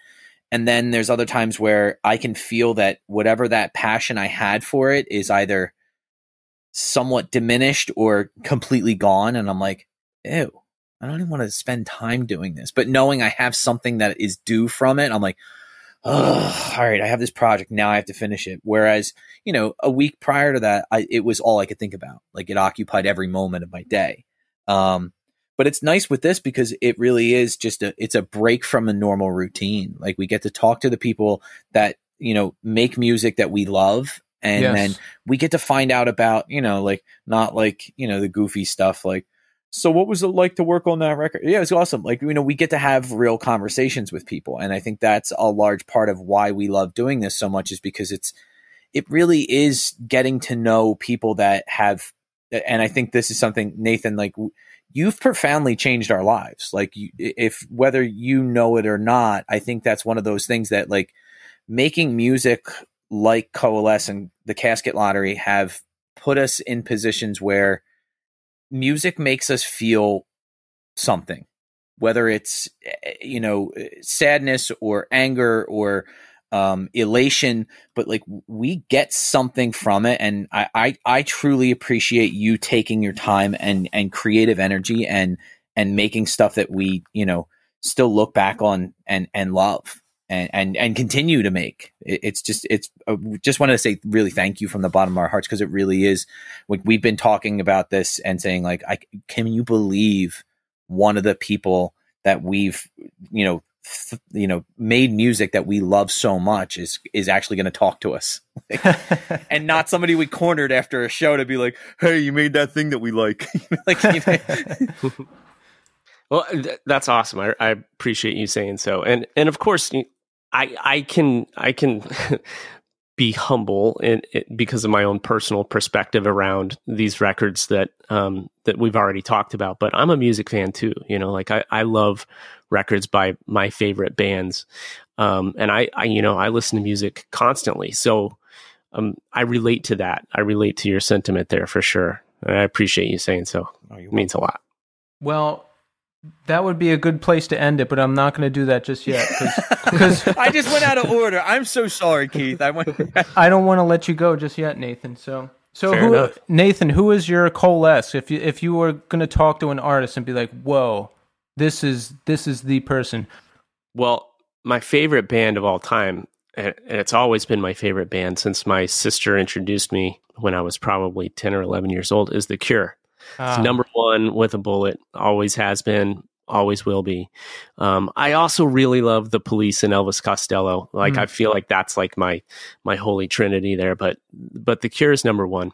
And then there's other times where I can feel that whatever that passion I had for it is either somewhat diminished or completely gone. And I'm like, ew, I don't even want to spend time doing this. But knowing I have something that is due from it, I'm like, all right, I have this project. Now I have to finish it. Whereas, you know, a week prior to that, I, it was all I could think about. Like it occupied every moment of my day. Um, but it's nice with this because it really is just a, it's a break from a normal routine. Like we get to talk to the people that, you know, make music that we love. And yes. then we get to find out about, you know, like not like, you know, the goofy stuff like, so what was it like to work on that record? Yeah, it was awesome. Like, you know, we get to have real conversations with people. And I think that's a large part of why we love doing this so much is because it's, it really is getting to know people that have, and I think this is something, Nathan, like you've profoundly changed our lives. Like if, whether you know it or not, I think that's one of those things that like making music like Coalesce and the Casket Lottery have put us in positions where, music makes us feel something, whether it's eh, you know sadness or anger or um, elation, but like we get something from it, and I, I I truly appreciate you taking your time and and creative energy and and making stuff that we you know still look back on and and love and and and continue to make. it's just it's uh, just wanted to say really thank you from the bottom of our hearts because it really is. Like we've been talking about this and saying like, I can you believe one of the people that we've you know th- you know made music that we love so much is is actually going to talk to us (laughs) (laughs) and not somebody we cornered after a show to be like hey you made that thing that we like (laughs) like well that's awesome I, I, appreciate you saying so and and of course I I can I can (laughs) be humble in, in, because of my own personal perspective around these records that um, that we've already talked about. But I'm a music fan too. You know, like I, I love records by my favorite bands, um, and I, I you know I listen to music constantly. So um, I relate to that. I relate to your sentiment there for sure. I appreciate you saying so. Oh, it means a lot. Well, that would be a good place to end it, but I'm not going to do that just yet because (laughs) I just went out of order. I'm so sorry, Keith. I went. (laughs) I don't want to let you go just yet, Nathan. So, so who, Nathan, who is your coalesce? If you if you were going to talk to an artist and be like, "Whoa, this is this is the person." Well, my favorite band of all time, and it's always been my favorite band since my sister introduced me when I was probably ten or eleven years old, is The Cure. It's ah. number one with a bullet. Always has been. Always will be. Um, I also really love the Police and Elvis Costello. Like mm. I feel like that's like my my holy trinity there. But but the Cure is number one,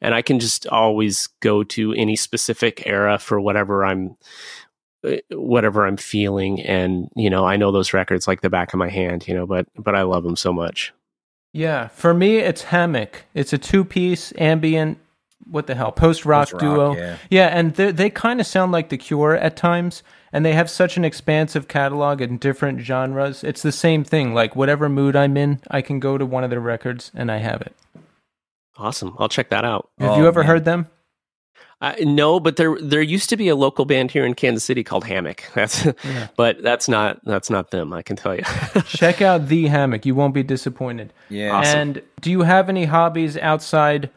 and I can just always go to any specific era for whatever I'm uh, whatever I'm feeling and you know I know those records like the back of my hand you know but but I love them so much yeah for me it's Hammock it's a two piece ambient what the hell post rock duo yeah. yeah and they kind of sound like the cure at times and they have such an expansive catalog in different genres it's the same thing like whatever mood i'm in i can go to one of their records and i have it awesome i'll check that out have oh, you ever man. heard them uh, no, but there there used to be a local band here in Kansas City called Hammock. (laughs) That's yeah. but that's not that's not them. I can tell you. (laughs) Check out the Hammock. You won't be disappointed. Yeah. Awesome. And do you have any hobbies outside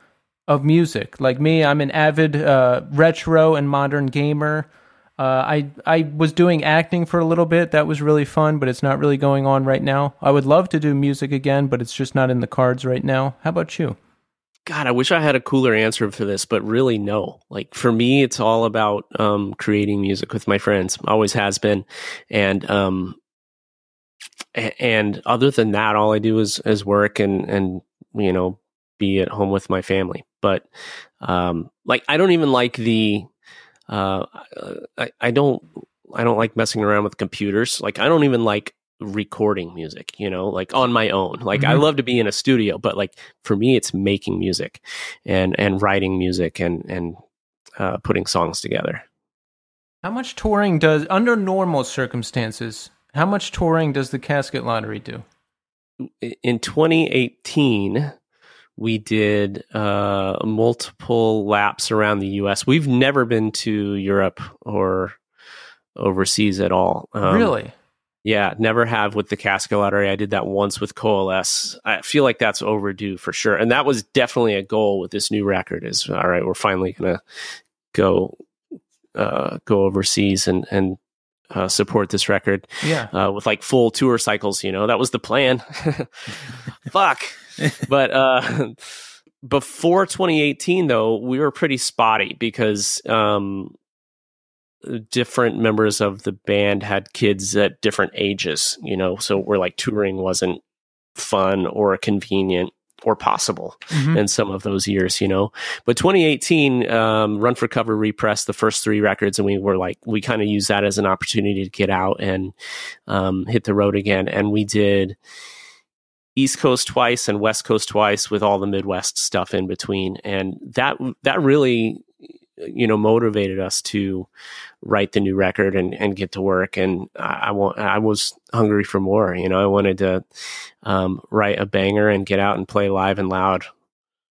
of music. Like me, I'm an avid uh, retro and modern gamer. Uh, I I was doing acting for a little bit. That was really fun, but it's not really going on right now. I would love to do music again, but it's just not in the cards right now. How about you? God, I wish I had a cooler answer for this, but really, no. Like for me, it's all about um, creating music with my friends. Always has been, and um, and other than that, all I do is is work and and you know be at home with my family. But um, like I don't even like the uh, I, I don't I don't like messing around with computers. Like I don't even like recording music, you know, like on my own. Like mm-hmm. I love to be in a studio, but like for me it's making music and and writing music and and uh, putting songs together. How much touring does under normal circumstances? How much touring does the Casket Lottery do? In 2018, we did uh, multiple laps around the U.S. We've never been to Europe or overseas at all. Um, really? Yeah, never have with the Casket Lottery. I did that once with Coalesce. I feel like that's overdue for sure, and that was definitely a goal with this new record. Is all right. We're finally gonna go uh, go overseas and and uh, support this record. Yeah. Uh, with like full tour cycles. You know, that was the plan. (laughs) Fuck. but uh, before 2018, though, we were pretty spotty because um, different members of the band had kids at different ages. You know, so we're like touring wasn't fun or convenient or possible Mhm. in some of those years, you know. But 2018, um, Run for Cover repressed the first three records, and we were like, we kind of used that as an opportunity to get out and um, hit the road again. And we did East Coast twice and West Coast twice with all the Midwest stuff in between, and that that really, you know, motivated us to write the new record and, and get to work. And I, I want, I was hungry for more. You know, I wanted to um, write a banger and get out and play live and loud.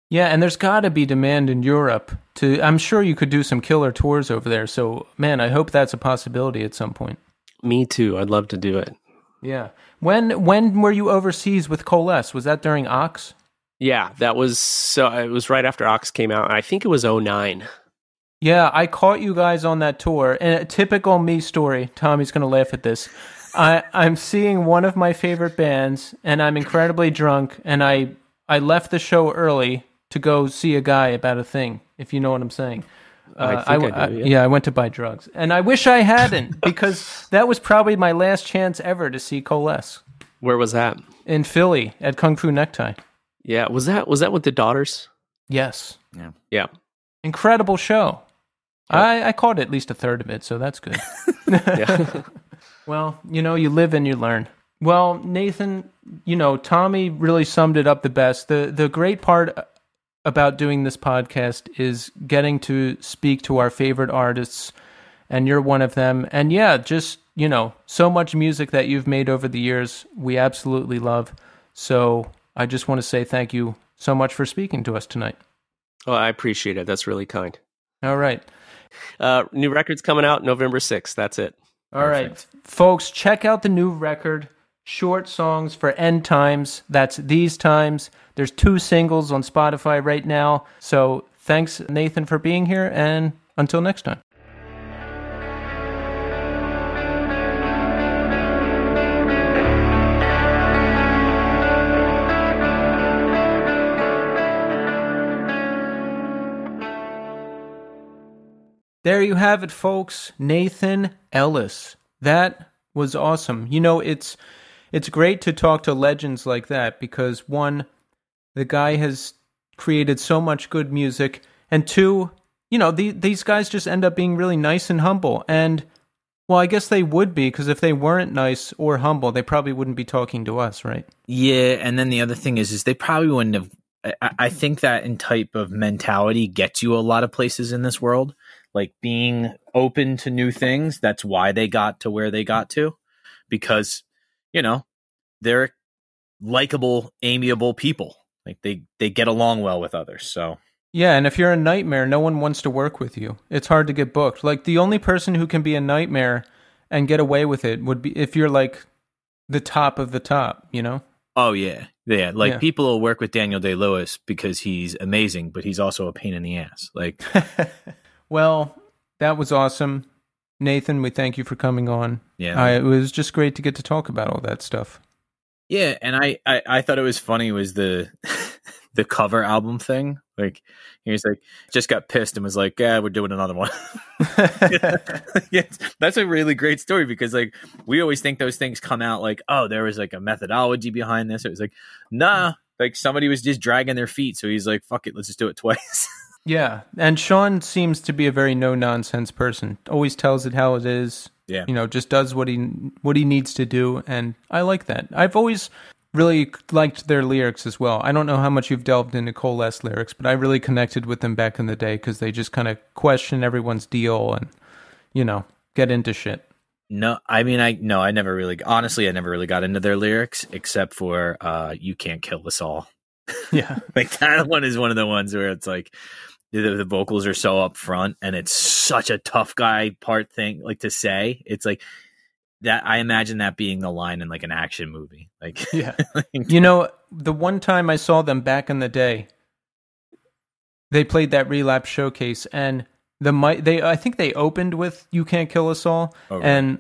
Yeah, and there's got to be demand in Europe to. I'm sure you could do some killer tours over there. So, man, I hope that's a possibility at some point. Me too. I'd love to do it. Yeah. When when were you overseas with Coalesce? Was that during Ox? Yeah, that was so. It was right after Ox came out. I think it was 09. Yeah, I caught you guys on that tour. And a typical me story. Tommy's going to laugh at this. I, I'm seeing one of my favorite bands, and I'm incredibly drunk, and I I left the show early to go see a guy about a thing. If you know what I'm saying. I uh, think I do, yeah. yeah, I went to buy drugs, and I wish I hadn't because that was probably my last chance ever to see Coalesce Where was that? in Philly at Kung Fu Necktie. Yeah, was that was that with the daughters? Yes, Yeah. Yeah. incredible show. I, I caught at least a third of it, so that's good. (laughs) Yeah. (laughs) Well, you know, you live and you learn. Well, Nathan, you know, Tommy really summed it up the best. The the great part about doing this podcast is getting to speak to our favorite artists and you're one of them. And yeah, just, you know, so much music that you've made over the years we absolutely love. So, I just want to say thank you so much for speaking to us tonight. Oh, I appreciate it. That's really kind. All right. Uh, new record's coming out November 6th. That's it. All right, folks, check out the new record, Short Songs for End Times. That's These Times. There's two singles on Spotify right now. So thanks, Nathan, for being here, and until next time. There you have it, folks. Nathan Ellis. That was awesome. You know, it's it's great to talk to legends like that because one, the guy has created so much good music, and two, you know, the, these guys just end up being really nice and humble. And well, I guess they would be because if they weren't nice or humble, they probably wouldn't be talking to us, right? Yeah, and then the other thing is, is they probably wouldn't have. I, I think that in type of mentality gets you a lot of places in this world, like being open to new things. That's why they got to where they got to, because you know they're likable, amiable people. Like they they get along well with others. So Yeah, and if you're a nightmare, no one wants to work with you. It's hard to get booked. Like the only person who can be a nightmare and get away with it would be if you're like the top of the top, you know? Oh yeah, yeah. Like Yeah. people will work with Daniel Day Lewis because he's amazing, but he's also a pain in the ass. Like (laughs) well, that was awesome. Nathan, we thank you for coming on. yeah, I, it was just great to get to talk about all that stuff. yeah. And I, I I thought it was funny was the (laughs) the cover album thing. Like he was like just got pissed and was like, yeah, we're doing another one. (laughs) yeah, that's a really great story because like we always think those things come out like, oh, there was like a methodology behind this. It was like, nah, like somebody was just dragging their feet. So he's like, fuck it, let's just do it twice. (laughs) yeah, and Sean seems to be a very no nonsense person. Always tells it how it is. Yeah. you know, just does what he what he needs to do, and I like that. I've always really liked their lyrics as well. I don't know how much you've delved into Coalesce lyrics, but I really connected with them back in the day because they just kind of question everyone's deal and you know get into shit. No, I mean, I no, I never really, honestly, I never really got into their lyrics except for uh, "You Can't Kill Us All." Yeah, (laughs) like that one is one of the ones where it's like the, the vocals are so up front and it's such a tough guy part thing, like to say. It's like that. I imagine that being the line in like an action movie. Like, yeah. (laughs) You know, the one time I saw them back in the day, they played that relapse showcase, and The mic they I think they opened with "You Can't Kill Us All," Oh, really? and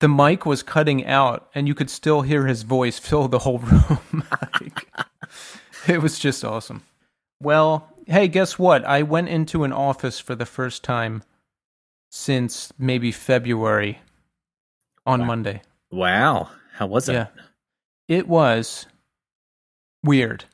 the mic was cutting out, and you could still hear his voice fill the whole (laughs) room. (laughs) Like, it was just awesome. Well, hey, guess what? I went into an office for the first time since maybe February on Wow. Monday. Wow. How was it? Yeah. It was weird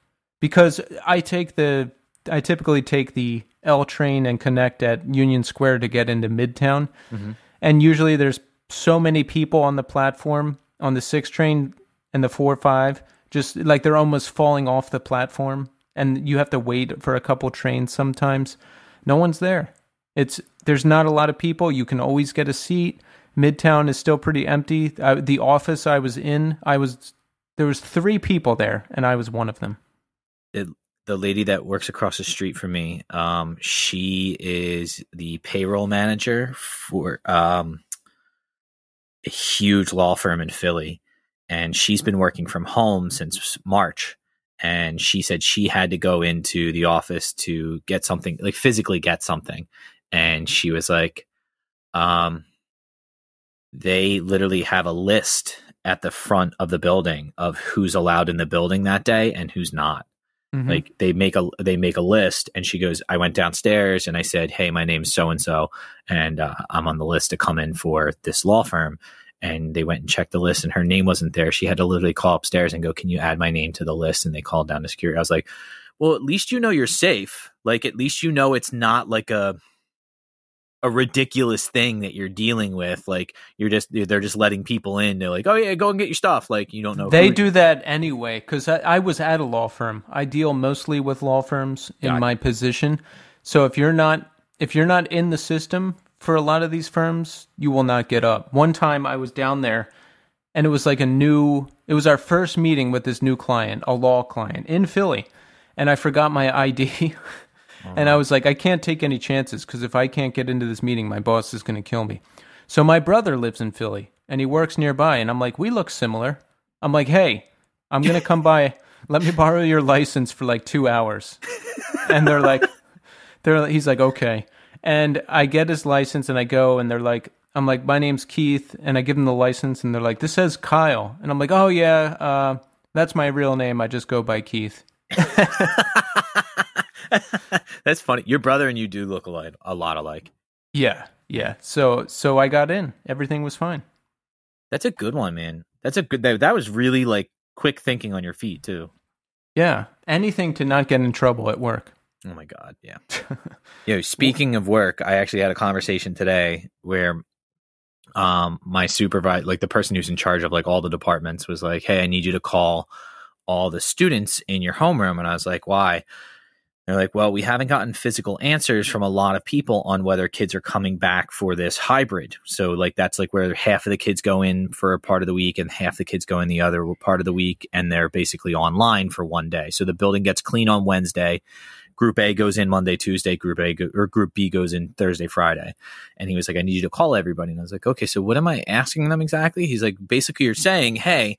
because I take the I typically take the L train and connect at Union Square to get into Midtown. Mhm. And usually there's so many people on the platform on the 6 train and the 4 5 just like they're almost falling off the platform and you have to wait for a couple trains sometimes. No one's there. It's there's not a lot of people. You can always get a seat. Midtown is still pretty empty. I, the office I was in, I was there was three people there, and I was one of them. the lady that works across the street from me um she is the payroll manager for um a huge law firm in Philly and she's been working from home since March and she said she had to go into the office to get something like physically get something. And she was like um they literally have a list at the front of the building of who's allowed in the building that day and who's not. Mhm. like they make a they make a list and she goes i went downstairs and i said hey my name's so and so and uh, i'm on the list to come in for this law firm and they went and checked the list and her name wasn't there. She had to literally call upstairs and go can you add my name to the list? And they called down to security. I was like well at least you know you're safe. Like at least you know it's not like a a ridiculous thing that you're dealing with. Like you're just they're just letting people in. They're like oh yeah go and get your stuff. Like you don't know they do that anyway because I, I was at a law firm. I deal mostly with law firms in Got it. my position. So if you're not if you're not in the system for a lot of these firms, you will not get up. One time I was down there, and it was like a new. It was our first meeting with this new client, a law client in Philly, and I forgot my ID. (laughs) And I oh. was like, I can't take any chances because if I can't get into this meeting, my boss is going to kill me. So my brother lives in Philly and he works nearby. And I'm like, we look similar. I'm like, hey, I'm going to come by. (laughs) Let me borrow your license for like two hours. And they're like, they're, he's like, okay. And I get his license and I go and they're like, I'm like, my name's Keith. And I give them the license and they're like, this says Kyle. And I'm like, oh, yeah, uh, that's my real name. I just go by Keith. (laughs) That's funny. Your brother and you do look a lot, a lot alike. Yeah, yeah. So so I got in. Everything was fine. That's a good one, man. That's a good. That, that was really like quick thinking on your feet too. Yeah. Anything to not get in trouble at work. Oh my god, yeah. (laughs) Yo, speaking of work, I actually had a conversation today where um my supervisor, like the person who's in charge of like all the departments, was like, "Hey, I need you to call all the students in your homeroom," and I was like, "Why?" They're like, well, we haven't gotten physical answers from a lot of people on whether kids are coming back for this hybrid. So, like, that's like where half of the kids go in for a part of the week and half the kids go in the other part of the week, and they're basically online for one day. So the building gets clean on Wednesday. Group A goes in Monday, Tuesday. Group A go, or Group B goes in Thursday, Friday. And he was like, I need you to call everybody. And I was like, okay, so what am I asking them exactly? He's like, basically, you're saying, hey,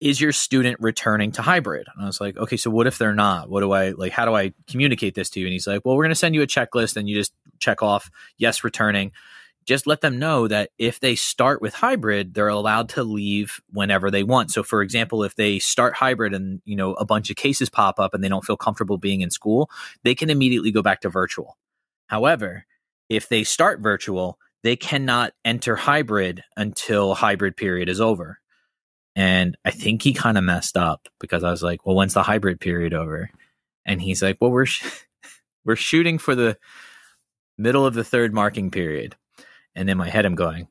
is your student returning to hybrid? And I was like, okay, so what if they're not? What do I like? How do I communicate this to you? And he's like, well, we're going to send you a checklist and you just check off yes, returning. Just let them know that if they start with hybrid, they're allowed to leave whenever they want. So, for example, if they start hybrid and you know a bunch of cases pop up and they don't feel comfortable being in school, they can immediately go back to virtual. However, if they start virtual, they cannot enter hybrid until hybrid period is over. And I think he kind of messed up because I was like, "Well, when's the hybrid period over?" And he's like, "Well, we're sh- (laughs) we're shooting for the middle of the third marking period." And in my head, I'm going,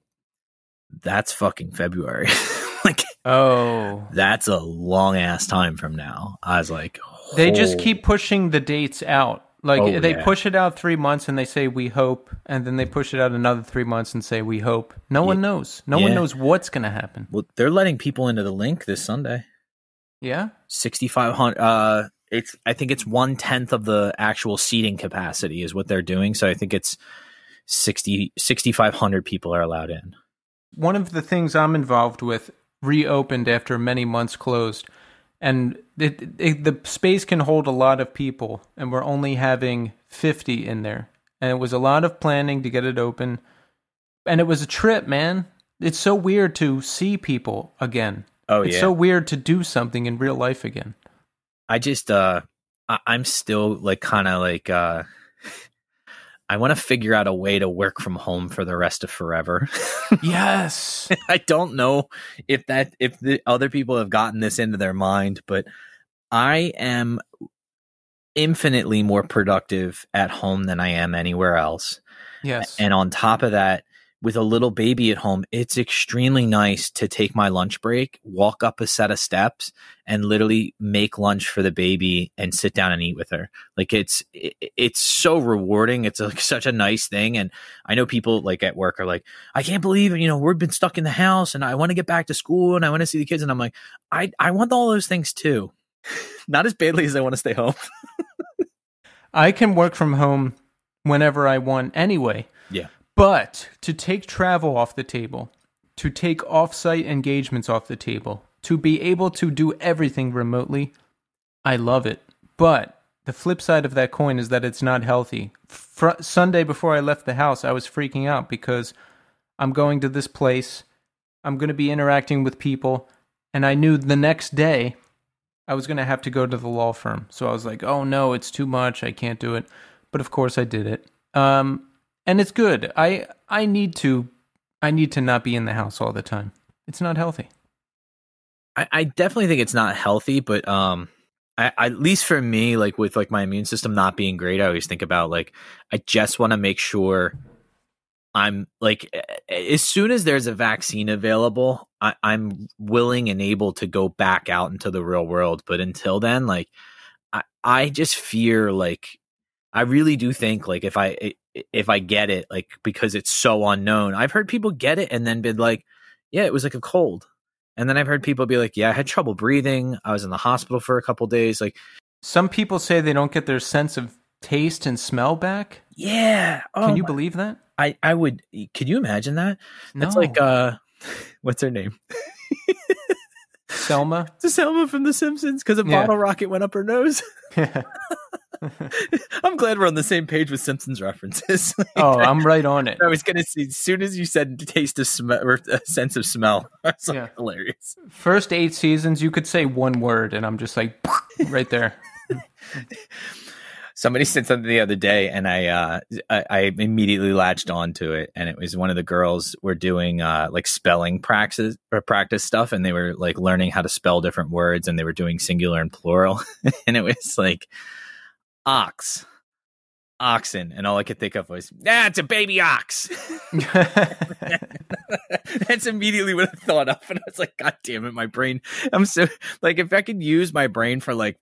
"That's fucking February." (laughs) like Oh. that's a long ass time from now. I was like, They just keep pushing the dates out. Like Oh, they yeah. push it out three months and they say we hope, and then they push it out another three months and say we hope. No one knows. No one knows what's going to happen. Well, they're letting people into the Linc this Sunday. Yeah. Sixty five hundred. Uh, it's I think it's one tenth of the actual seating capacity is what they're doing. So I think it's 60 6,500 people are allowed in. One of the things I'm involved with reopened after many months closed, and it, it, the space can hold a lot of people, and we're only having 50 in there. and it was a lot of planning to get it open. And it was a trip, man. It's so weird to see people again. Oh yeah. it's yeah. so weird to do something in real life again. I just uh I- I'm still like kind of like uh I want to figure out a way to work from home for the rest of forever. (laughs) yes. I don't know if that if the other people have gotten this into their mind, but I am infinitely more productive at home than I am anywhere else. Yes. And on top of that, with a little baby at home, it's extremely nice to take my lunch break, walk up a set of steps, and literally make lunch for the baby and sit down and eat with her. Like it's it, it's so rewarding. It's like (laughs) such a nice thing. And I know people like at work are like, I can't believe you know we've been stuck in the house, and I want to get back to school, and I want to see the kids. And I'm like, I I want all those things too, (laughs) not as badly as I want to stay home. (laughs) I can work from home whenever I want anyway. Yeah. But to take travel off the table, to take off-site engagements off the table, to be able to do everything remotely, I love it. But the flip side of that coin is that it's not healthy. Fr- Sunday before I left the house, I was freaking out because I'm going to this place, I'm going to be interacting with people, and I knew the next day I was going to have to go to the law firm. So I was like, "Oh no, it's too much. I can't do it." But of course I did it. Um and it's good. I I need to I need to not be in the house all the time. It's not healthy. I, I definitely think it's not healthy, but um, I, at least for me, like with like my immune system not being great, I always think about like I just want to make sure I'm like as soon as there's a vaccine available, I, I'm willing and able to go back out into the real world. But until then, like I, I just fear like I really do think like if I if I get it, like because it's so unknown. I've heard people get it and then been like, yeah, it was like a cold. And then I've heard people be like, yeah, I had trouble breathing. I was in the hospital for a couple days. Like, Some people say they don't get their sense of taste and smell back. yeah. Oh, Can you my- believe that? I, I would, could you imagine that? That's No. like, uh, (laughs) what's her name? Selma. It's (laughs) Selma from The Simpsons because a Yeah. bottle rocket went up her nose. (laughs) (laughs) I'm glad we're on the same page with Simpsons references. (laughs) oh, I'm right on it. I was gonna see as soon as you said taste of smell or a sense of smell. (laughs) That's like Yeah. hilarious. First eight seasons, you could say one word, and I'm just like right there. Somebody said something the other day, and I, uh, I I immediately latched onto it, and it was one of the girls were doing uh, like spelling practice or practice stuff, and they were like learning how to spell different words, and they were doing singular and plural, and it was like ox, oxen, and all I could think of was, ah, it's a baby ox. (laughs) (laughs) That's immediately what I thought of, and I was like, God damn it, my brain. I'm so like, if I could use my brain for like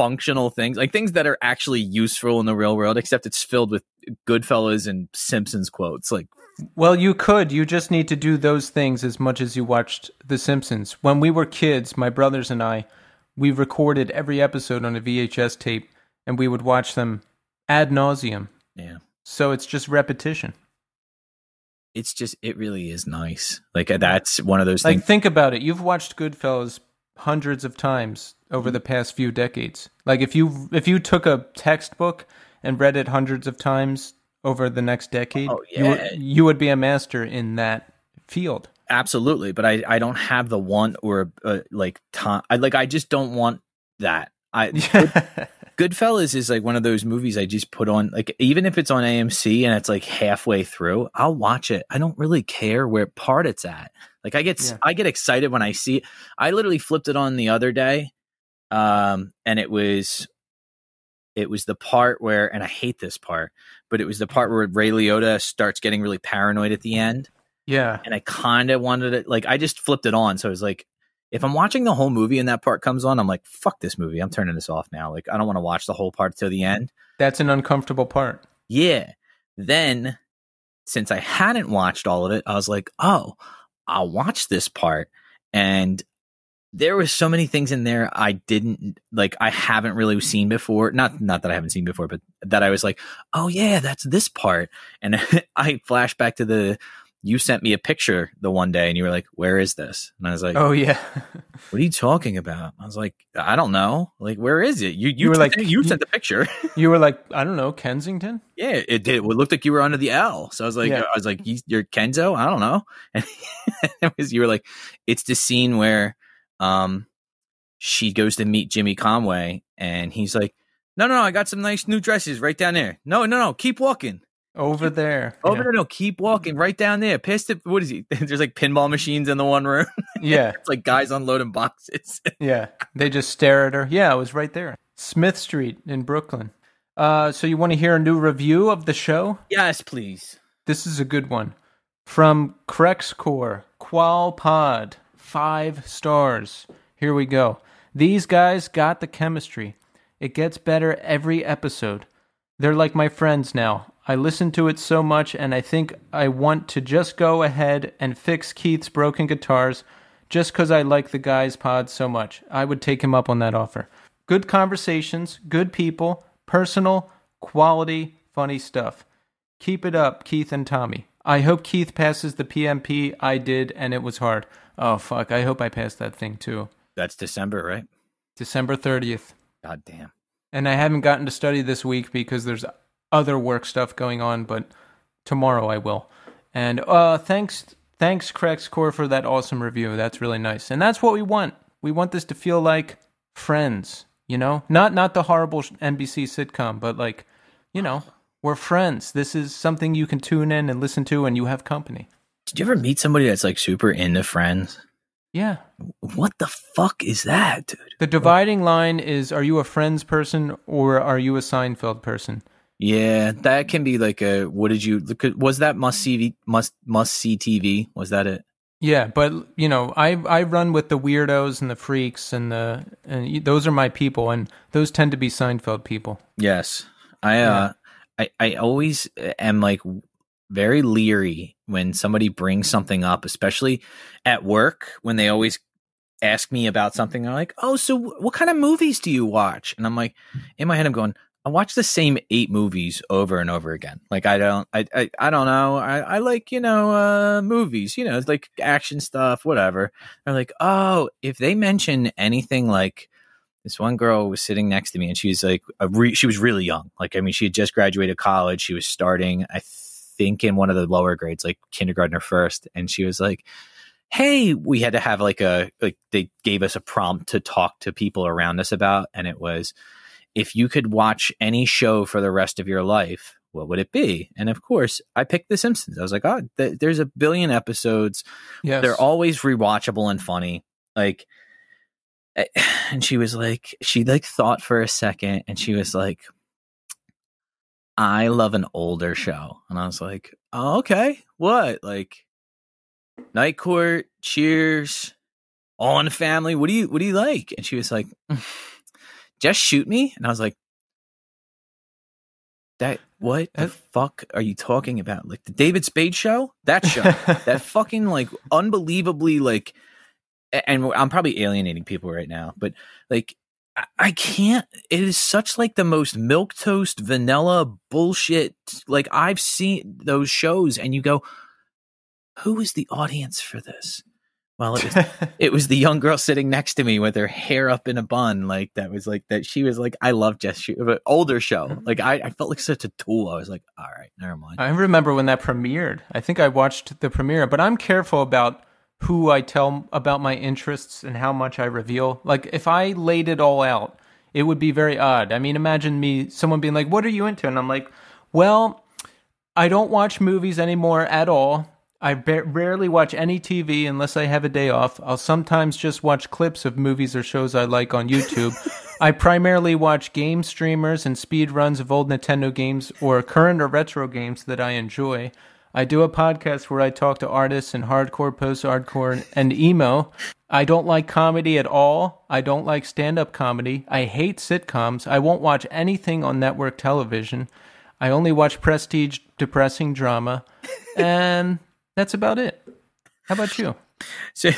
functional things, like things that are actually useful in the real world, except it's filled with Goodfellas and Simpsons quotes. Like, Well, you could. You just need to do those things as much as you watched The Simpsons. When we were kids, my brothers and I, we recorded every episode on a VHS tape and we would watch them ad nauseum. yeah, So it's just repetition. it's just, it really is nice. Like, that's one of those Like, things. Like think about it. You've watched Goodfellas hundreds of times over the past few decades. Like, if you if you took a textbook and read it hundreds of times over the next decade, Oh, you, would, yeah. you would be a master in that field. Absolutely. But I, I don't have the want or uh, like time. I like, I just don't want that. I, (laughs) Goodfellas is like one of those movies I just put on, like even if it's on AMC and it's like halfway through, I'll watch it. I don't really care where part it's at. Like I get Yeah. I get excited when I see it. I literally flipped it on the other day, um, and it was it was the part where, and I hate this part, but it was the part where Ray Liotta starts getting really paranoid at the end, yeah. and I kind of wanted it. Like I just flipped it on, so I was like. If I'm watching the whole movie and that part comes on, I'm like, fuck this movie. I'm turning this off now. Like, I don't want to watch the whole part till the end. That's an uncomfortable part. Yeah. Then, since I hadn't watched all of it, I was like, oh, I'll watch this part. And there was so many things in there I didn't like I haven't really seen before. Not not that I haven't seen before, but that I was like, oh yeah, that's this part. And (laughs) I flash back to the you sent me a picture the one day and you were like, Where is this? And I was like, Oh yeah. What are you talking about? I was like, I don't know. Like, where is it? You you, You were like- you sent the picture. (laughs) you were like, I don't know, Kensington. yeah, it did. It looked like you were under the L. So I was like, Yeah. I was like, you, you're Kenzo? I don't know. (laughs) And (laughs) it was you were like, it's the scene where um she goes to meet Jimmy Conway and he's like, No, no, no, I got some nice new dresses right down there. No, no, no, keep walking. Over there. Over yeah. there, no, keep walking right down there. Past it. What is he? (laughs) There's like pinball machines in the one room. (laughs) yeah. it's like guys unloading boxes. (laughs) Yeah. They just stare at her. Yeah, it was right there. Smith Street in Brooklyn. Uh, so you want to hear a new review of the show? yes, please. This is a good one. From Crexcore, Qual Pod, five stars. Here we go. These guys got the chemistry. It gets better every episode. They're like my friends now. I listen to it so much, and I think I want to just go ahead and fix Keith's broken guitars just because I like the guy's pod so much. I would take him up on that offer. Good conversations, good people, personal, quality, funny stuff. Keep it up, Keith and Tommy. I hope Keith passes the PMP. I did, and it was hard. Oh, fuck. I hope I pass that thing too. That's December, right? December 30th. God damn. And I haven't gotten to study this week because there's other work stuff going on, but tomorrow I will. And uh, thanks, thanks, Crex Core, for that awesome review. That's really nice. And that's what we want. We want this to feel like friends, you know? Not not the horrible NBC sitcom, but like, you know, we're friends. This is something you can tune in and listen to, and you have company. Did you ever meet somebody that's like super into Friends? Yeah. What the fuck is that, dude? The dividing line is: Are you a Friends person or are you a Seinfeld person? Yeah, that can be like a. What did you look? Was that must see must must see TV? Was that it? Yeah, but you know, I I run with the weirdos and the freaks and the and those are my people, and those tend to be Seinfeld people. Yes, I. uh I I always am like very leery when somebody brings something up, especially at work when they always ask me about something. They're like, "Oh, so what kind of movies do you watch?" And I'm like, in my head, I'm going. I watch the same eight movies over and over again. Like I don't, I, I, I don't know. I, I like you know uh, movies. You know, it's like action stuff, whatever. They're like, oh, if they mention anything like this one girl was sitting next to me and she was like re- she was really young like i mean she had just graduated college she was starting i think in one of the lower grades like kindergarten or first and she was like hey we had to have like a like they gave us a prompt to talk to people around us about and it was if you could watch any show for the rest of your life what would it be and of course i picked the simpsons i was like oh th- there's a billion episodes Yes, they're always rewatchable and funny. Like, eh, (sighs) and she was like, she like thought for a second, and she was like, "I love an older show," and I was like, oh, "Okay, what? Like, Night Court, Cheers, All in the Family. What do you what do you like?" And she was like, (laughs) "Just shoot me," and I was like. That what the fuck are you talking about? Like the David Spade show? That show? (laughs) that fucking like unbelievably like and i'm probably alienating people right now but like I- i can't it is such like the most milk toast vanilla bullshit like i've seen those shows and you go who is the audience for this well it was (laughs) it was the young girl sitting next to me with her hair up in a bun like that was like that she was like i love Jess Shoot, but uh, older show mm-hmm. like I, I felt like such a tool i was like all right never mind I remember when that premiered. I think I watched the premiere, but I'm careful about who I tell about my interests and how much I reveal. Like if I laid it all out, it would be very odd. I mean, imagine me someone being like, "What are you into?" and I'm like, "Well, I don't watch movies anymore at all. I ba- rarely watch any TV unless I have a day off. I'll sometimes just watch clips of movies or shows I like on YouTube. (laughs) I primarily watch game streamers and speed runs of old Nintendo games or current or retro games that I enjoy. I do a podcast where I talk to artists and hardcore, post hardcore, and emo. I don't like comedy at all. I don't like stand up comedy. I hate sitcoms. I won't watch anything on network television. I only watch prestige, depressing drama. (laughs) And that's about it. How about you? (laughs) So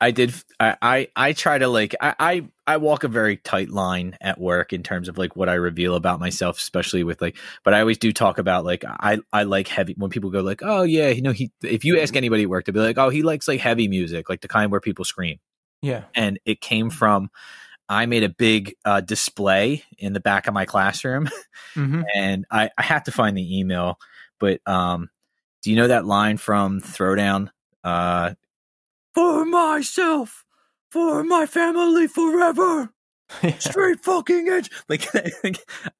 I did. I, I, I try to like. I, I, I walk a very tight line at work in terms of like what I reveal about myself, especially with like. But I always do talk about like I, I like heavy. When people go like, oh yeah, you know, he. If you ask anybody at work, to be like, oh, he likes like heavy music, like the kind where people scream. Yeah, and it came from. I made a big uh, display in the back of my classroom, mm-hmm. (laughs) and I, I had to find the email. But um, do you know that line from Throwdown? Uh, for myself, for my family forever. (laughs) Straight fucking edge. (laughs) Like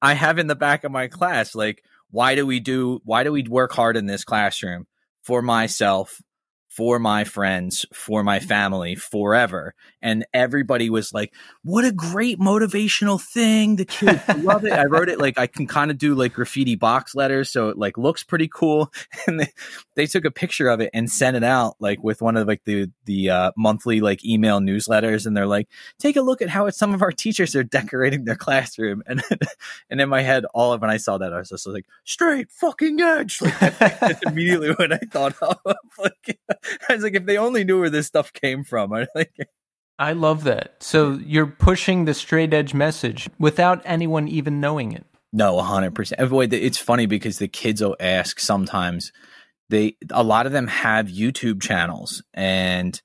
I have in the back of my class, like, why do we do why do we work hard in this classroom? For myself, for my friends, for my family, forever. And everybody was like, what a great motivational thing. The kids love it. I wrote it like I can kind of do like graffiti box letters. So it like looks pretty cool. (laughs) And they, they took a picture of it and sent it out like with one of like the, the uh, monthly like email newsletters. And they're like, take a look at how some of our teachers are decorating their classroom. And, (laughs) and in my head, all of when I saw that, I was just like, straight fucking edge. Like, that's immediately (laughs) what I thought of. like, (laughs) I was like, if they only knew where this stuff came from. I like. I love that. So you're pushing the straight edge message without anyone even knowing it. No, hundred percent. It's funny because the kids will ask sometimes. They a lot of them have YouTube channels, and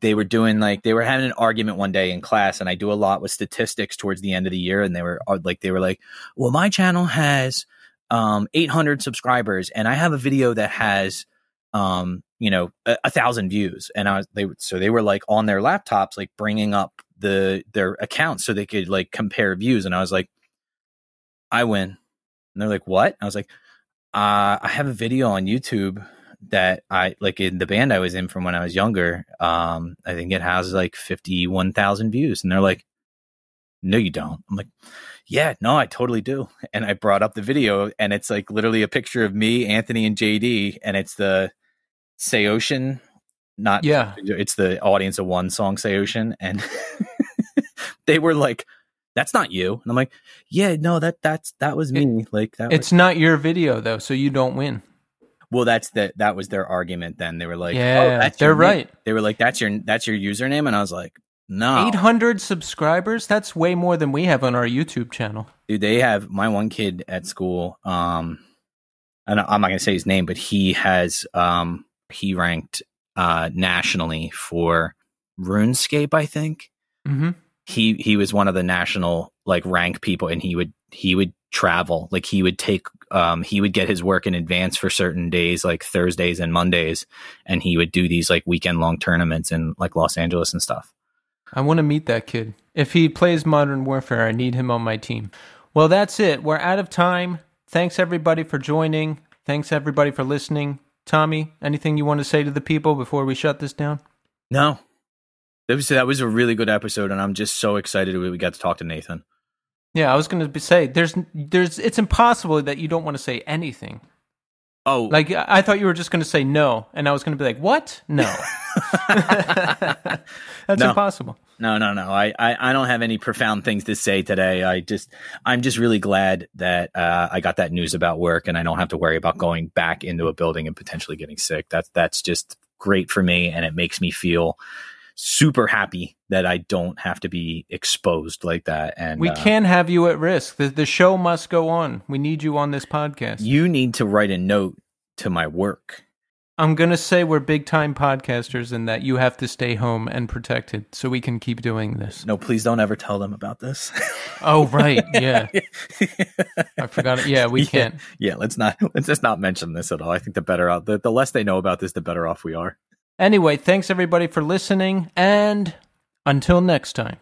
they were doing like they were having an argument one day in class, and I do a lot with statistics towards the end of the year, and they were uh, like they were like, "Well, my channel has um, 800 subscribers, and I have a video that has um, you know, a, a, thousand views. And I was, they, so they were like on their laptops, like bringing up the, their accounts so they could like compare views. And I was like, I win. And they're like, what? I was like, uh, I have a video on YouTube that I like in the band I was in from when I was younger. Um, I think it has like 51,000 views. And they're like, no, you don't. I'm like, yeah, no, I totally do. And I brought up the video and it's like literally a picture of me, Anthony, and JD. And it's the, Say Ocean, not yeah. It's the audience of one song, Say Ocean, and (laughs) they were like, "That's not you," and I'm like, "Yeah, no, that that's that was me." It, like that. It's was- not your video though, so you don't win. Well, that's the that was their argument. Then they were like, "Yeah, oh, they're right." They were like, "That's your that's your username," and I was like, "No, 800 subscribers. That's way more than we have on our YouTube channel." Dude, they have my one kid at school. Um, and I'm not gonna say his name, but he has um he ranked uh, nationally for RuneScape, I think. Mm-hmm. He he was one of the national like rank people, and he would he would travel. Like he would take um, he would get his work in advance for certain days like thursdays and mondays and he would do these like weekend long tournaments in like los angeles and stuff. I want to meet that kid. If he plays modern warfare i need him on my team. Well that's it. We're out of time. Thanks everybody for joining. Thanks everybody for listening Tommy, anything you want to say to the people before we shut this down? No. That was that was a really good episode, and I'm just so excited we got to talk to Nathan. Yeah, I was going to say there's there's it's impossible that you don't want to say anything. Oh, like I thought you were just going to say no, and I was going to be like, "What? No, (laughs) that's no. impossible." No, no, no. I, I, I, don't have any profound things to say today. I just, I'm just really glad that uh, I got that news about work, and I don't have to worry about going back into a building and potentially getting sick. That's that's just great for me, and it makes me feel super happy that I don't have to be exposed like that. And we uh, can't have you at risk. The, the show must go on. We need you on this podcast. You need to write a note to my work I'm going to say we're big time podcasters and that you have to stay home and protected so we can keep doing this. No, please don't ever tell them about this. (laughs) oh, right. Yeah. (laughs) I forgot it. Yeah, we yeah. can't. Yeah, let's not let's just not mention this at all. I think the better off the, the less they know about this, the better off we are. Anyway, thanks everybody for listening and until next time.